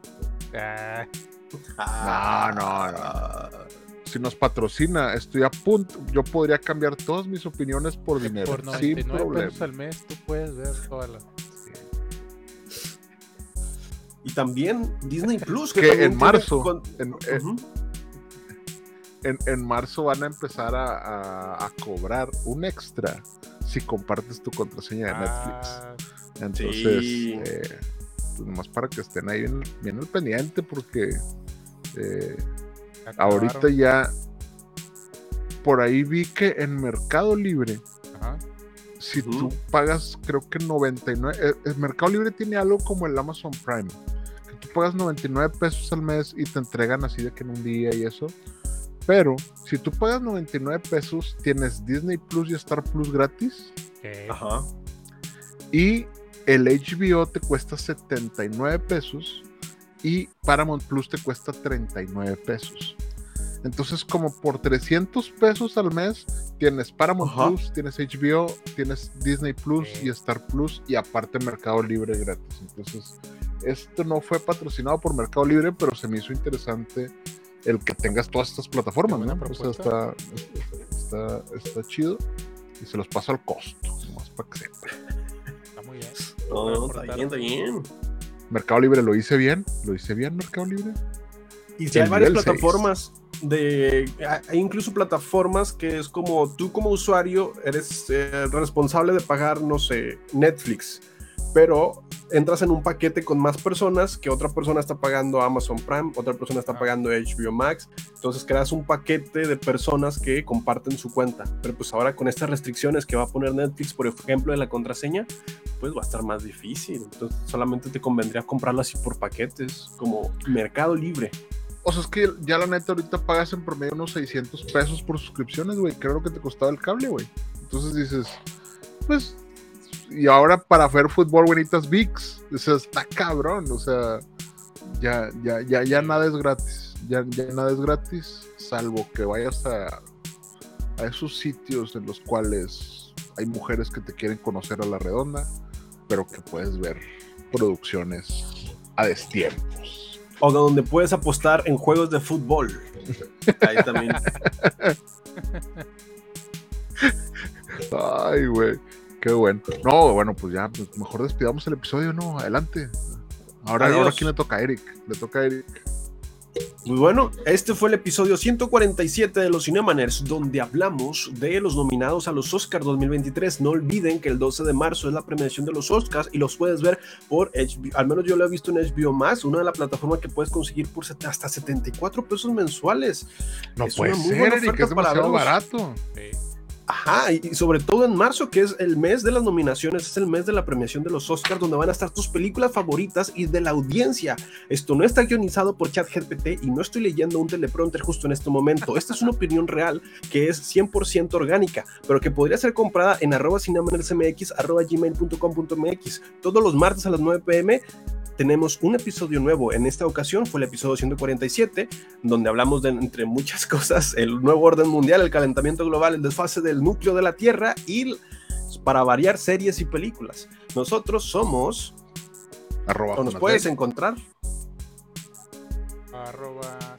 Ah, No, no, no. Si nos patrocina, estoy a punto. Yo podría cambiar todas mis opiniones por dinero, por sin 99 problema. pesos al mes tú puedes ver todas las. Y también Disney Plus. Que en marzo, con- en- eh, en, en marzo van a empezar a, a- a cobrar un extra si compartes tu contraseña de Netflix. Ah, Entonces, Sí. eh, pues nomás para que estén ahí bien, bien al pendiente, porque eh, ahorita ya por ahí vi que en Mercado Libre, Ajá. si Ujú. tú pagas, creo que 99, eh, el Mercado Libre tiene algo como el Amazon Prime, tú pagas 99 pesos al mes y te entregan así de que en un día y eso. Pero si tú pagas 99 pesos, tienes Disney Plus y Star Plus gratis. Ajá. Y el HBO te cuesta 79 pesos y Paramount Plus te cuesta 39 pesos. Entonces, como por 300 pesos al mes, tienes Paramount Ajá. Plus, tienes HBO, tienes Disney Plus y Star Plus y aparte Mercado Libre gratis. Entonces, esto no fue patrocinado por Mercado Libre, pero se me hizo interesante el que tengas todas estas plataformas, Qué ¿no? buena O sea, está, está, está chido y se los paso al costo, nomás para que sepan. Está muy bien. No, Para no, está aportar. bien, está bien. Mercado Libre lo hice bien, lo hice bien Mercado Libre. Y si hay varias plataformas de. Hay incluso plataformas que es como tú, como usuario, eres eh, responsable de pagar, no sé, Netflix. Pero entras en un paquete con más personas que otra persona está pagando Amazon Prime, otra persona está Ah. pagando HBO Max. Entonces creas un paquete de personas que comparten su cuenta. Pero pues ahora con estas restricciones que va a poner Netflix, por ejemplo, de la contraseña, pues va a estar más difícil. Entonces solamente te convendría comprarlo así por paquetes, como Mercado Libre. O sea, es que ya la neta ahorita pagas en promedio unos 600 pesos por suscripciones, güey. Creo que te costaba el cable, güey. Entonces dices, pues y ahora para ver fútbol bonitas VIX. O sea, está cabrón. O sea, ya, ya, ya, ya nada es gratis. Ya, ya nada es gratis, salvo que vayas a, a esos sitios en los cuales hay mujeres que te quieren conocer a la redonda, pero que puedes ver producciones a destiempos. O donde puedes apostar en juegos de fútbol. Ahí también. Ay, güey. Qué bueno. No, bueno, pues ya, pues mejor despidamos el episodio, ¿no? Adelante. Ahora, Adiós. ahora quién le toca a Eric. Le toca a Eric. Muy bueno, este fue el episodio 147 de los Cinemaners, donde hablamos de los nominados a los Oscars 2023. No olviden que el 12 de marzo es la premiación de los Oscars y los puedes ver por HBO, al menos yo lo he visto en HBO Max, una de las plataformas que puedes conseguir por set- hasta 74 pesos mensuales. No Es puede una muy ser, buena Eric, es demasiado barato. Sí. Ajá, y sobre todo en marzo, que es el mes de las nominaciones, es el mes de la premiación de los Oscars, donde van a estar tus películas favoritas y de la audiencia. Esto no está guionizado por ChatGPT y no estoy leyendo un teleprompter justo en este momento. Esta es una opinión real que es 100% orgánica, pero que podría ser comprada en arroba cinemanersmx, arroba gmail.com.mx. Todos los martes a las 9 pm tenemos un episodio nuevo. En esta ocasión fue el episodio 147, donde hablamos de, entre muchas cosas, el nuevo orden mundial, el calentamiento global, el desfase del núcleo de la Tierra y, para variar, series y películas. Nosotros somos, Arroba o nos puedes encontrar, Arroba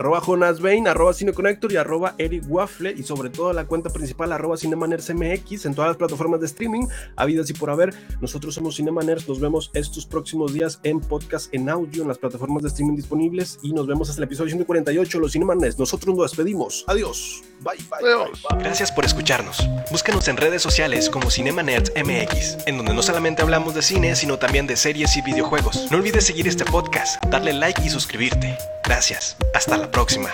arroba Jonas Bain, arroba CineConnector y arroba Eric Waffle y sobre todo la cuenta principal arroba CinemanersMX en todas las plataformas de streaming, habidas y por haber. Nosotros somos Cinemaners, nos vemos estos próximos días en podcast, en audio, en las plataformas de streaming disponibles y nos vemos hasta el episodio 148, los Cinemaners. Nosotros nos despedimos. Adiós. Bye, bye. Adiós. bye, bye. Gracias por escucharnos. Búscanos en redes sociales como Nerds MX, en donde no solamente hablamos de cine, sino también de series y videojuegos. No olvides seguir este podcast, darle like y suscribirte. Gracias. Hasta próxima.